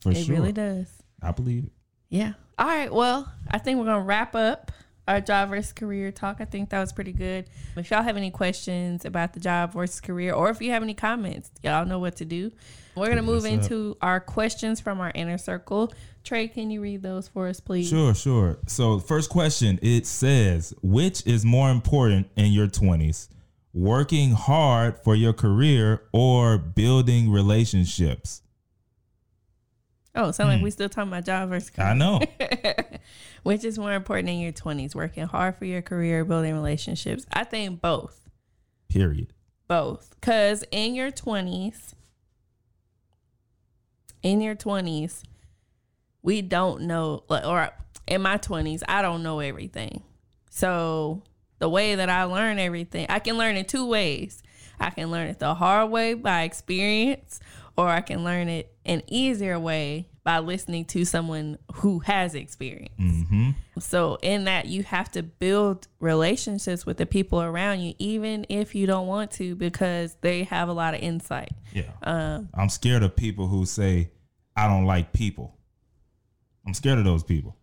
for it sure. It really does. I believe it. Yeah. All right. Well, I think we're gonna wrap up our job versus career talk. I think that was pretty good. If y'all have any questions about the job versus career, or if you have any comments, y'all know what to do. We're gonna move into our questions from our inner circle. Trey, can you read those for us, please? Sure, sure. So, first question it says, which is more important in your 20s? Working hard for your career or building relationships? Oh, sound like we still talking about job versus career. Hmm. I know. *laughs* Which is more important in your twenties? Working hard for your career, building relationships. I think both. Period. both because in your 20s in your 20s we don't know like, or in my 20s i don't know everything so the way that I learn everything. I can learn it two ways. I can learn it the hard way by experience, or I can learn it an easier way by listening to someone who has experience. Mm-hmm. So, in that, you have to build relationships with the people around you, even if you don't want to, because they have a lot of insight. Yeah. Um, I'm scared of people who say, I don't like people. I'm scared of those people.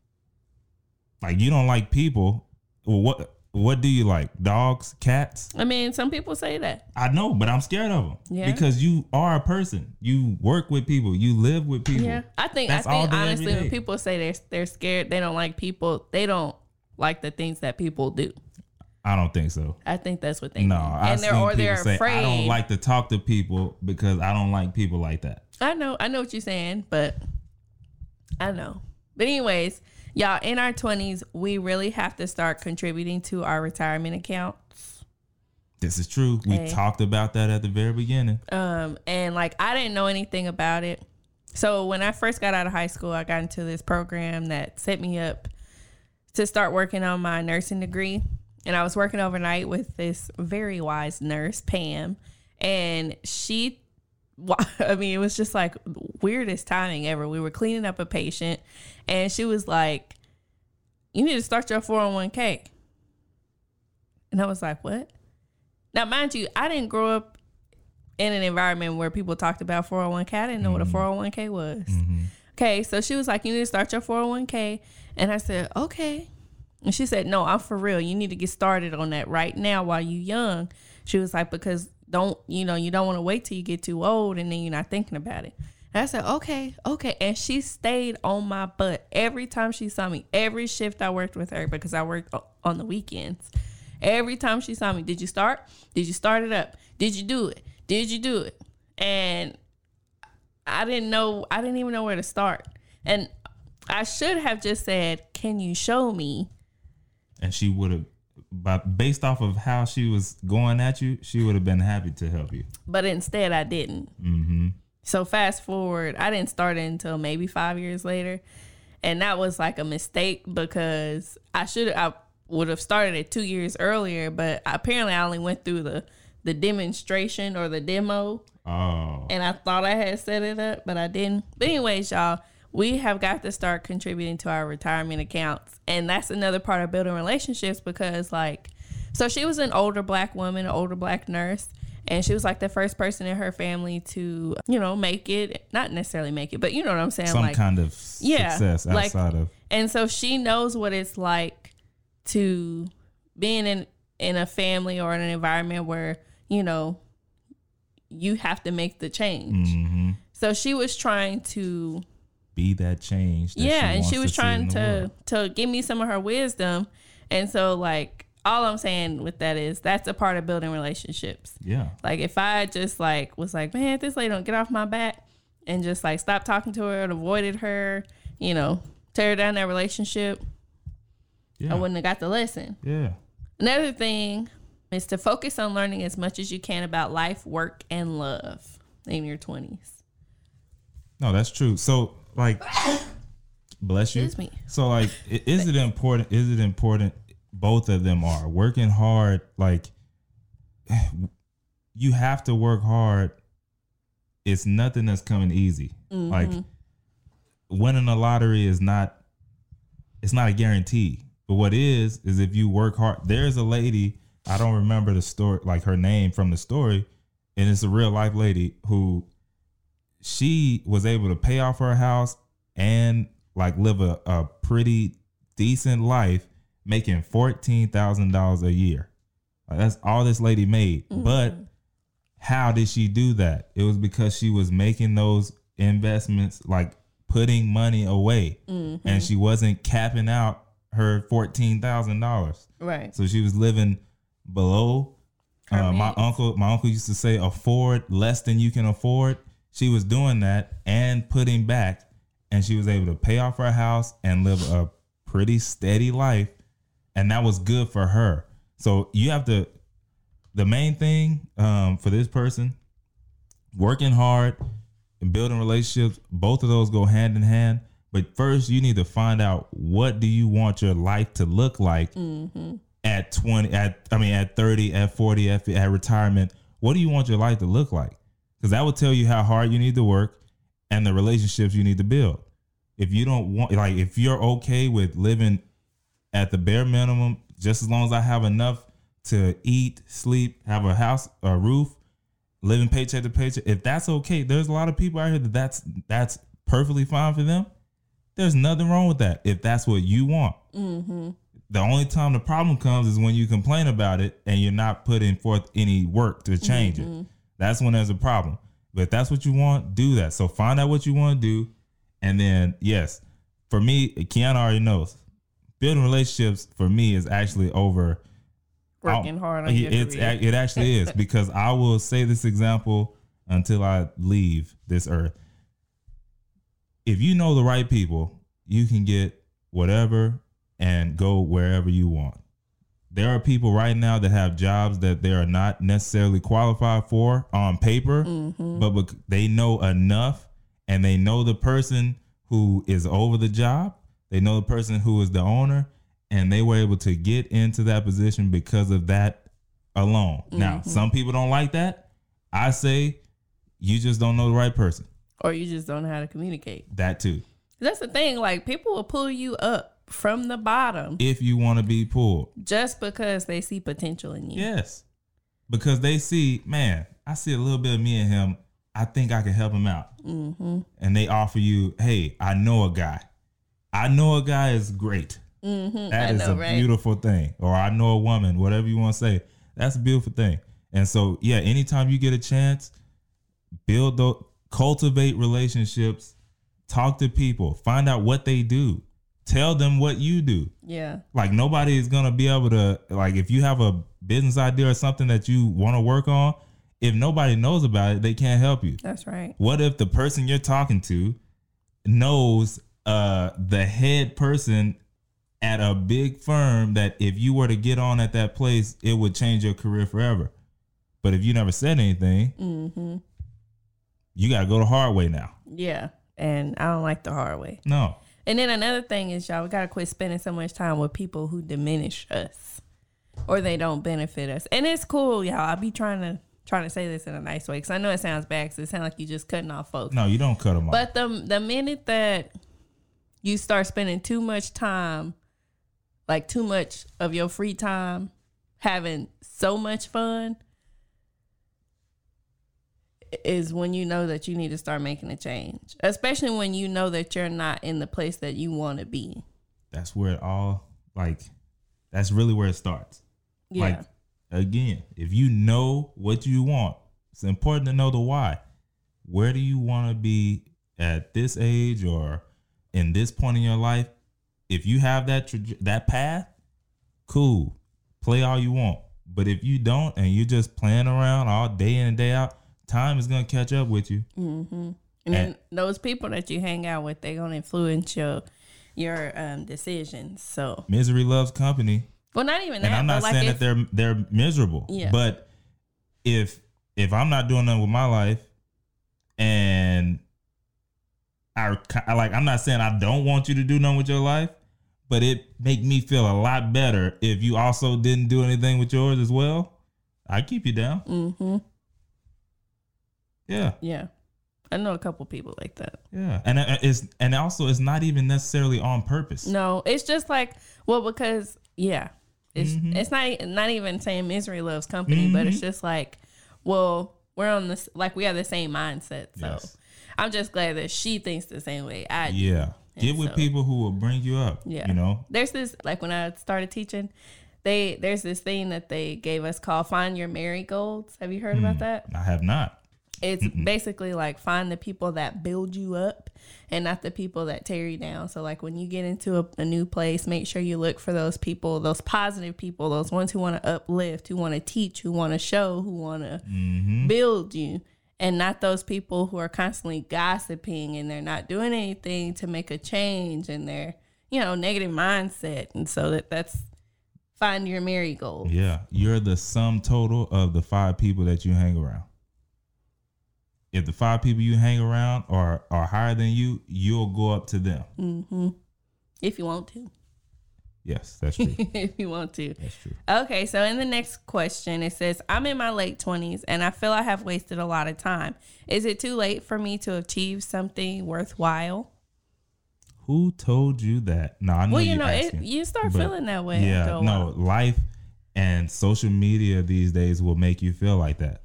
Like you don't like people. Well, what what do you like? Dogs, cats? I mean, some people say that. I know, but I'm scared of them. Yeah. Because you are a person. You work with people. You live with people. Yeah, I think That's I all think honestly, when people say they're they're scared, they don't like people. They don't like the things that people do. I don't think so. I think that's what they No, mean. I've and they're or they're say afraid. I don't like to talk to people because I don't like people like that. I know, I know what you're saying, but I know. But anyways, y'all, in our twenties, we really have to start contributing to our retirement accounts. This is true. We talked about that at the very beginning. Um, and like I didn't know anything about it. So when I first got out of high school, I got into this program that set me up to start working on my nursing degree. And I was working overnight with this very wise nurse, Pam, and she *laughs* I mean, it was just like weirdest timing ever. We were cleaning up a patient and she was like, "You need to start your 401k." And I was like, "What?" Now, mind you, I didn't grow up in an environment where people talked about 401k. I didn't know what a mm-hmm. 401k was. Mm-hmm. Okay, so she was like, "You need to start your 401k," and I said, "Okay." And she said, "No, I'm for real. You need to get started on that right now while you're young." She was like, "Because don't you know you don't want to wait till you get too old and then you're not thinking about it." And I said, "Okay, okay." And she stayed on my butt every time she saw me. Every shift I worked with her because I worked on the weekends. Every time she saw me, did you start? Did you start it up? Did you do it? Did you do it? And I didn't know. I didn't even know where to start. And I should have just said, "Can you show me?" And she would have but based off of how she was going at you, she would have been happy to help you. But instead, I didn't. Mm-hmm. So fast forward, I didn't start it until maybe five years later, and that was like a mistake because I should I would have started it two years earlier, but apparently I only went through the the demonstration or the demo, Oh. and I thought I had set it up, but I didn't. But anyways, y'all, we have got to start contributing to our retirement accounts, and that's another part of building relationships because like, so she was an older black woman, an older black nurse. And she was like the first person in her family to, you know, make it, not necessarily make it, but you know what I'm saying? Some like, kind of Yeah, success like- outside of and so she knows what it's like to being in in a family or in an environment where you know you have to make the change. hmm So she was trying to be that change. That yeah, and she was trying to to give me some of her wisdom. And so like all I'm saying with that is that's a part of building relationships. Yeah. Like if I just like was like, man, this lady don't get off my back and just like stop talking to her and avoided her, you know, tear down that relationship, Yeah. I wouldn't have got the lesson. yeah. Another thing is to focus on learning as much as you can about life, work, and love in your 20s. No, that's true. So like bless you. Excuse me. So like is it important is it important both of them are working hard like *sighs* you have to work hard. It's nothing that's coming easy. Mm-hmm. Like winning a lottery is not it's not a guarantee. But what is is if you work hard. There's a lady, I don't remember the story like her name from the story, and it's a real life lady who she was able to pay off her house and like live a, a pretty decent life making fourteen thousand dollars a year. Like, that's all this lady made. But how did she do that? It was because she was making those investments, like putting money away, and she wasn't capping out her fourteen thousand dollars. Right. So she was living below. Uh, my uncle, my uncle used to say, afford less than you can afford. She was doing that and putting back, and she was able to pay off her house and live a pretty steady life, and that was good for her. So you have to. The main thing um, for this person, working hard and building relationships, both of those go hand in hand. But first, you need to find out what do you want your life to look like at at 20 at I mean at 30, at 40, at, at retirement, what do you want your life to look like? Cuz that will tell you how hard you need to work and the relationships you need to build. If you don't want like if you're okay with living at the bare minimum just as long as I have enough to eat, sleep, have a house, a roof, living paycheck to paycheck, if that's okay, there's a lot of people out here that that's that's perfectly fine for them. There's nothing wrong with that if that's what you want. Mm-hmm. The only time the problem comes is when you complain about it and you're not putting forth any work to change it. That's when there's a problem. But if that's what you want, do that. So find out what you want to do, and then yes, for me, Keanu already knows. Building relationships for me is actually over Working I'll- hard on your it's career. it actually is *laughs* because I will say this example until I leave this earth. If you know the right people, you can get whatever and go wherever you want. There are people right now that have jobs that they are not necessarily qualified for on paper, Mm-hmm. but they know enough and they know the person who is over the job. They know the person who is the owner, and they were able to get into that position because of that alone. Now, Mm-hmm. some people don't like that. I say you just don't know the right person. or you just don't know how to communicate. That too. That's the thing. Like people will pull you up from the bottom If you want to be pulled. just because they see potential in you. Yes. Because they see, man, I see a little bit of me in him. I think I can help him out. Mm-hmm. And they offer you, hey, I know a guy. I know a guy is great. Mm-hmm. That is know, a right? beautiful thing. Or I know a woman, whatever you want to say. That's a beautiful thing. And so, yeah, anytime you get a chance, build those, cultivate relationships, talk to people, find out what they do, tell them what you do. Yeah. Like nobody is gonna be able to like if you have a business idea or something that you want to work on, if nobody knows about it, they can't help you. That's right. What if the person you're talking to knows uh the head person at a big firm that if you were to get on at that place, it would change your career forever. But if you never said anything, Mm-hmm. you gotta go the hard way now. Yeah. And I don't like the hard way. No. And then another thing is, y'all, we gotta quit spending so much time with people who diminish us or they don't benefit us. And it's cool, y'all. I be trying to trying to say this in a nice way because I know it sounds bad because it sounds like you just cutting off folks. No, you don't cut them off. But the the minute that you start spending too much time, like too much of your free time, having so much fun, is when you know that you need to start making a change. Especially when you know that you're not in the place that you want to be. that's where it all like that's really where it starts. Yeah. Like again, if you know what you want, it's important to know the why. Where do you want to be at this age or in this point in your life? If you have that traje- that path, cool. Play all you want. But if you don't and you're just playing around all day in and day out, time is gonna catch up with you. Mm-hmm. And then those people that you hang out with, they're gonna influence your your um, decisions. So, Misery loves company. well, not even and that. I'm not like saying if- that they're they're miserable. Yeah. But if if I'm not doing nothing with my life, and I, I like, I'm not saying I don't want you to do nothing with your life, but it make me feel a lot better if you also didn't do anything with yours as well. I keep you down. Mm-hmm. Yeah, Yeah. I know a couple people like that. yeah, and it's and also it's not even necessarily on purpose. No, it's just like well because yeah, it's Mhm. it's not not even saying misery loves company, but it's Mhm. just like well we're on this like we have the same mindset. So Yes. I'm just glad that she thinks the same way I do. Yeah, get And with so- people who will bring you up. Yeah. you know. There's this like when I started teaching, they there's this thing that they gave us called find your marigolds. Have you heard Hmm. about that? I have not. It's basically like find the people that build you up and not the people that tear you down. So like when you get into a, a new place, make sure you look for those people, those positive people, those ones who want to uplift, who want to teach, who want to show, who want to Mm-hmm. build you. And not those people who are constantly gossiping and they're not doing anything to make a change and they're, you know, negative mindset. And so that that's find your marigold. Yeah, you're the sum total of the five people that you hang around. If the five people you hang around are are higher than you, you'll go up to them. hmm If you want to. Yes, that's true. *laughs* if you want to. that's true. Okay, so in the next question, it says, I'm in my late 20s and I feel I have wasted a lot of time. Is it too late for me to achieve something worthwhile? Who told you that? No, I know Well, you know, it, you start feeling that way. Yeah, no, life and social media these days will make you feel like that.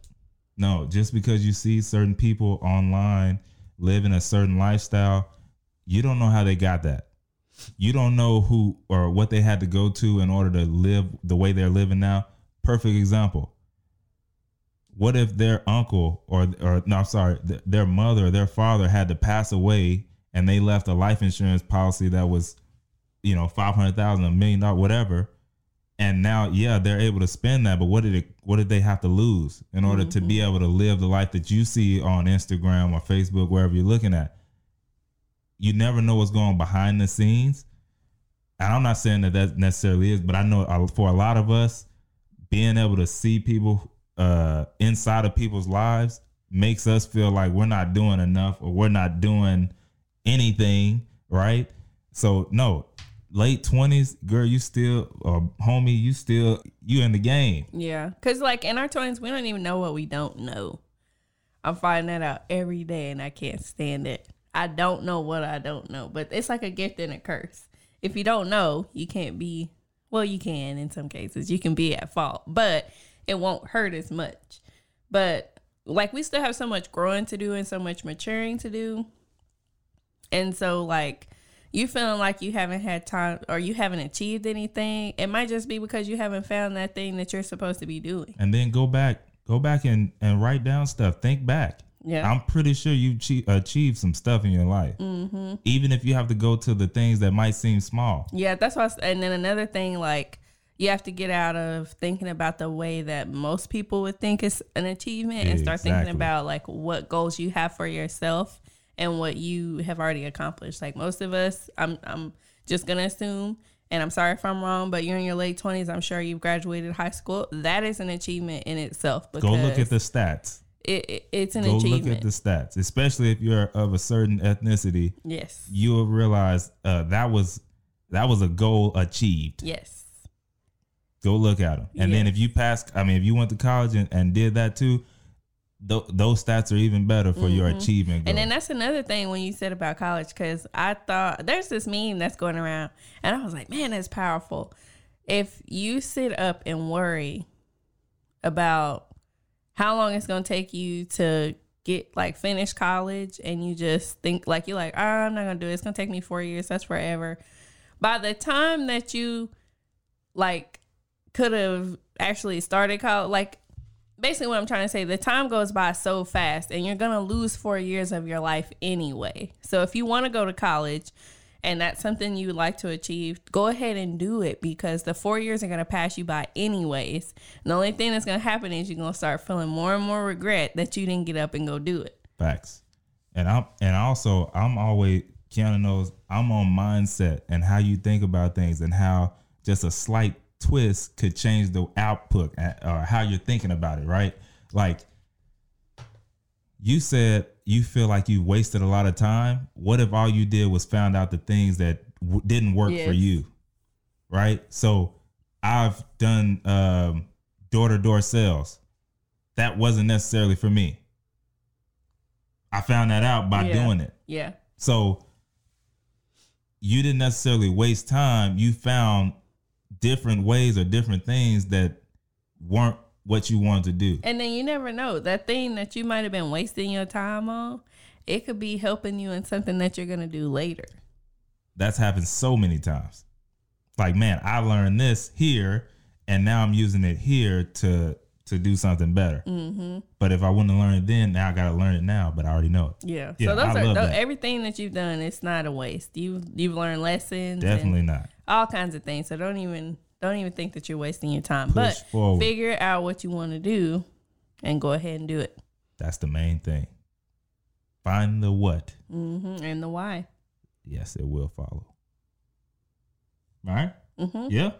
No, just because you see certain people online living a certain lifestyle, you don't know how they got that. You don't know who or what they had to go to in order to live the way they're living now. Perfect example. What if their uncle or or no, I'm sorry, th- their mother their father had to pass away and they left a life insurance policy that was, you know, five hundred thousand, a million dollars, whatever. And now, yeah, they're able to spend that, but what did it? What did they have to lose in order to be able to live the life that you see on Instagram or Facebook, wherever you're looking at? You never know what's going behind the scenes. And I'm not saying that that necessarily is, but I know uh, for a lot of us, being able to see people uh, inside of people's lives makes us feel like we're not doing enough or we're not doing anything, right? So no, late twenties, girl, you still, or homie, you still, you in the game. Yeah, because like in our twenties, we don't even know what we don't know. I'm finding that out every day, and I can't stand it. I don't know what I don't know, but it's like a gift and a curse. If you don't know, you can't be. Well, you can in some cases. You can be at fault, but it won't hurt as much. But like we still have so much growing to do and so much maturing to do. And so like you feeling like you haven't had time or you haven't achieved anything, it might just be because you haven't found that thing that you're supposed to be doing. And then go back, go back and, and write down stuff. Think back. Yeah. I'm pretty sure you achieved some stuff in your life. Mm-hmm. Even if you have to go to the things that might seem small. Yeah, that's why. And then another thing, like you have to get out of thinking about the way that most people would think is an achievement, and start thinking about like what goals you have for yourself and what you have already accomplished. Like most of us, I'm I'm just gonna assume, and I'm sorry if I'm wrong, but you're in your late twenties. I'm sure you've graduated high school. That is an achievement in itself. Because Go look at the stats. it, it- it's an Go achievement. Go look at the stats, especially if you're of a certain ethnicity. yes. You'll realize uh, that was that was a goal achieved. Yes. Go look at them. And then if you pass, I mean, if you went to college and, and did that too, th- those stats are even better for your achievement. Goal. Mm-hmm. And then that's another thing when you said about college, because I thought there's this meme that's going around, and I was like, man, that's powerful. If you sit up and worry about how long it's going to take you to get like finish college, and you just think like you're like, oh, I'm not going to do it. It's going to take me four years. That's forever. By the time that you like could have actually started college, like basically what I'm trying to say, the time goes by so fast and you're gonna lose four years of your life anyway. So if you want to go to college and that's something you would like to achieve, go ahead and do it because the four years are gonna pass you by anyways. And the only thing that's gonna happen is you're gonna start feeling more and more regret that you didn't get up and go do it. Facts. And I'm and also I'm always Keanu knows I'm on mindset and how you think about things and how just a slight twist could change the output or how you're thinking about it, right? Like you said you feel like you wasted a lot of time. What if all you did was found out the things that w- didn't work for you? Right? So I've done um door to door sales. That wasn't necessarily for me. I found that out by Yeah. doing it. Yeah. So you didn't necessarily waste time. You found different ways or different things that weren't what you wanted to do. And then you never know that thing that you might have been wasting your time on, it could be helping you in something that you're gonna do later. That's happened so many times. Like, man, I learned this here, and now I'm using it here to to do something better. Mm-hmm. But if I wouldn't have learned it then, now I got to learn it now. But I already know it. Yeah. Yeah, so those I are love tho- that. everything that you've done. It's not a waste. You you've learned lessons. Definitely not. all kinds of things. So don't even don't even think that you're wasting your time. Push but forward. figure out what you want to do, and go ahead and do it. That's the main thing. Find the what. hmm And the why. Yes, it will follow. All right. hmm Yeah.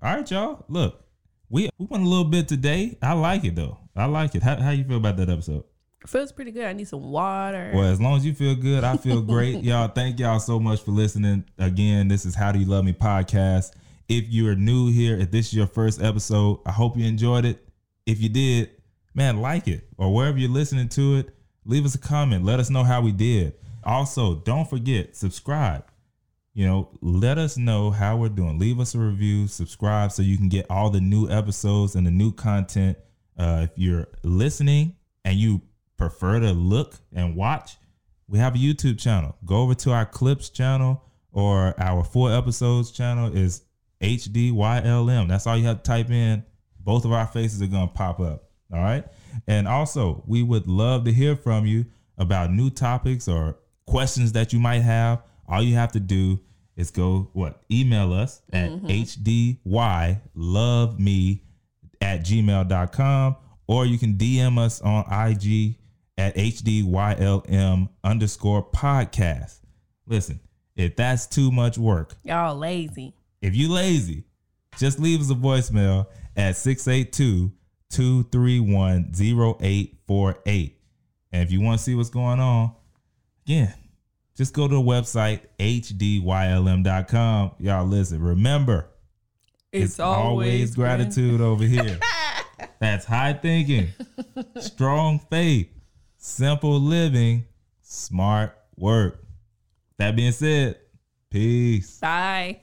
All right, y'all. Look, we we went a little bit today. I like it though. I like it. How how you feel about that episode? Feels pretty good. I need some water. Well, as long as you feel good, I feel great. *laughs* y'all, thank y'all so much for listening. Again, this is How Do You Love Me podcast. If you're new here, if this is your first episode, I hope you enjoyed it. If you did, man, like it or wherever you're listening to it, leave us a comment. Let us know how we did. Also, don't forget, subscribe. You know, let us know how we're doing. Leave us a review, subscribe so you can get all the new episodes and the new content. Uh, if you're listening and you prefer to look and watch, we have a YouTube channel. Go over to our clips channel or our full episodes channel is HDYLM. That's all you have to type in. Both of our faces are going to pop up. All right. And also, we would love to hear from you about new topics or questions that you might have. All you have to do is go what? Email us at mm-hmm. hdylove at gmail.com or you can DM us on IG at HDYLM underscore podcast. Listen, if that's too much work, Y'all lazy. if you lazy, just leave us a voicemail at 682-231-0848. And if you want to see what's going on, again, just go to the website hdylm.com. Y'all listen, remember, It's, always, gratitude over here. *laughs* That's high thinking, strong faith, simple living, smart work. That being said, peace. Bye.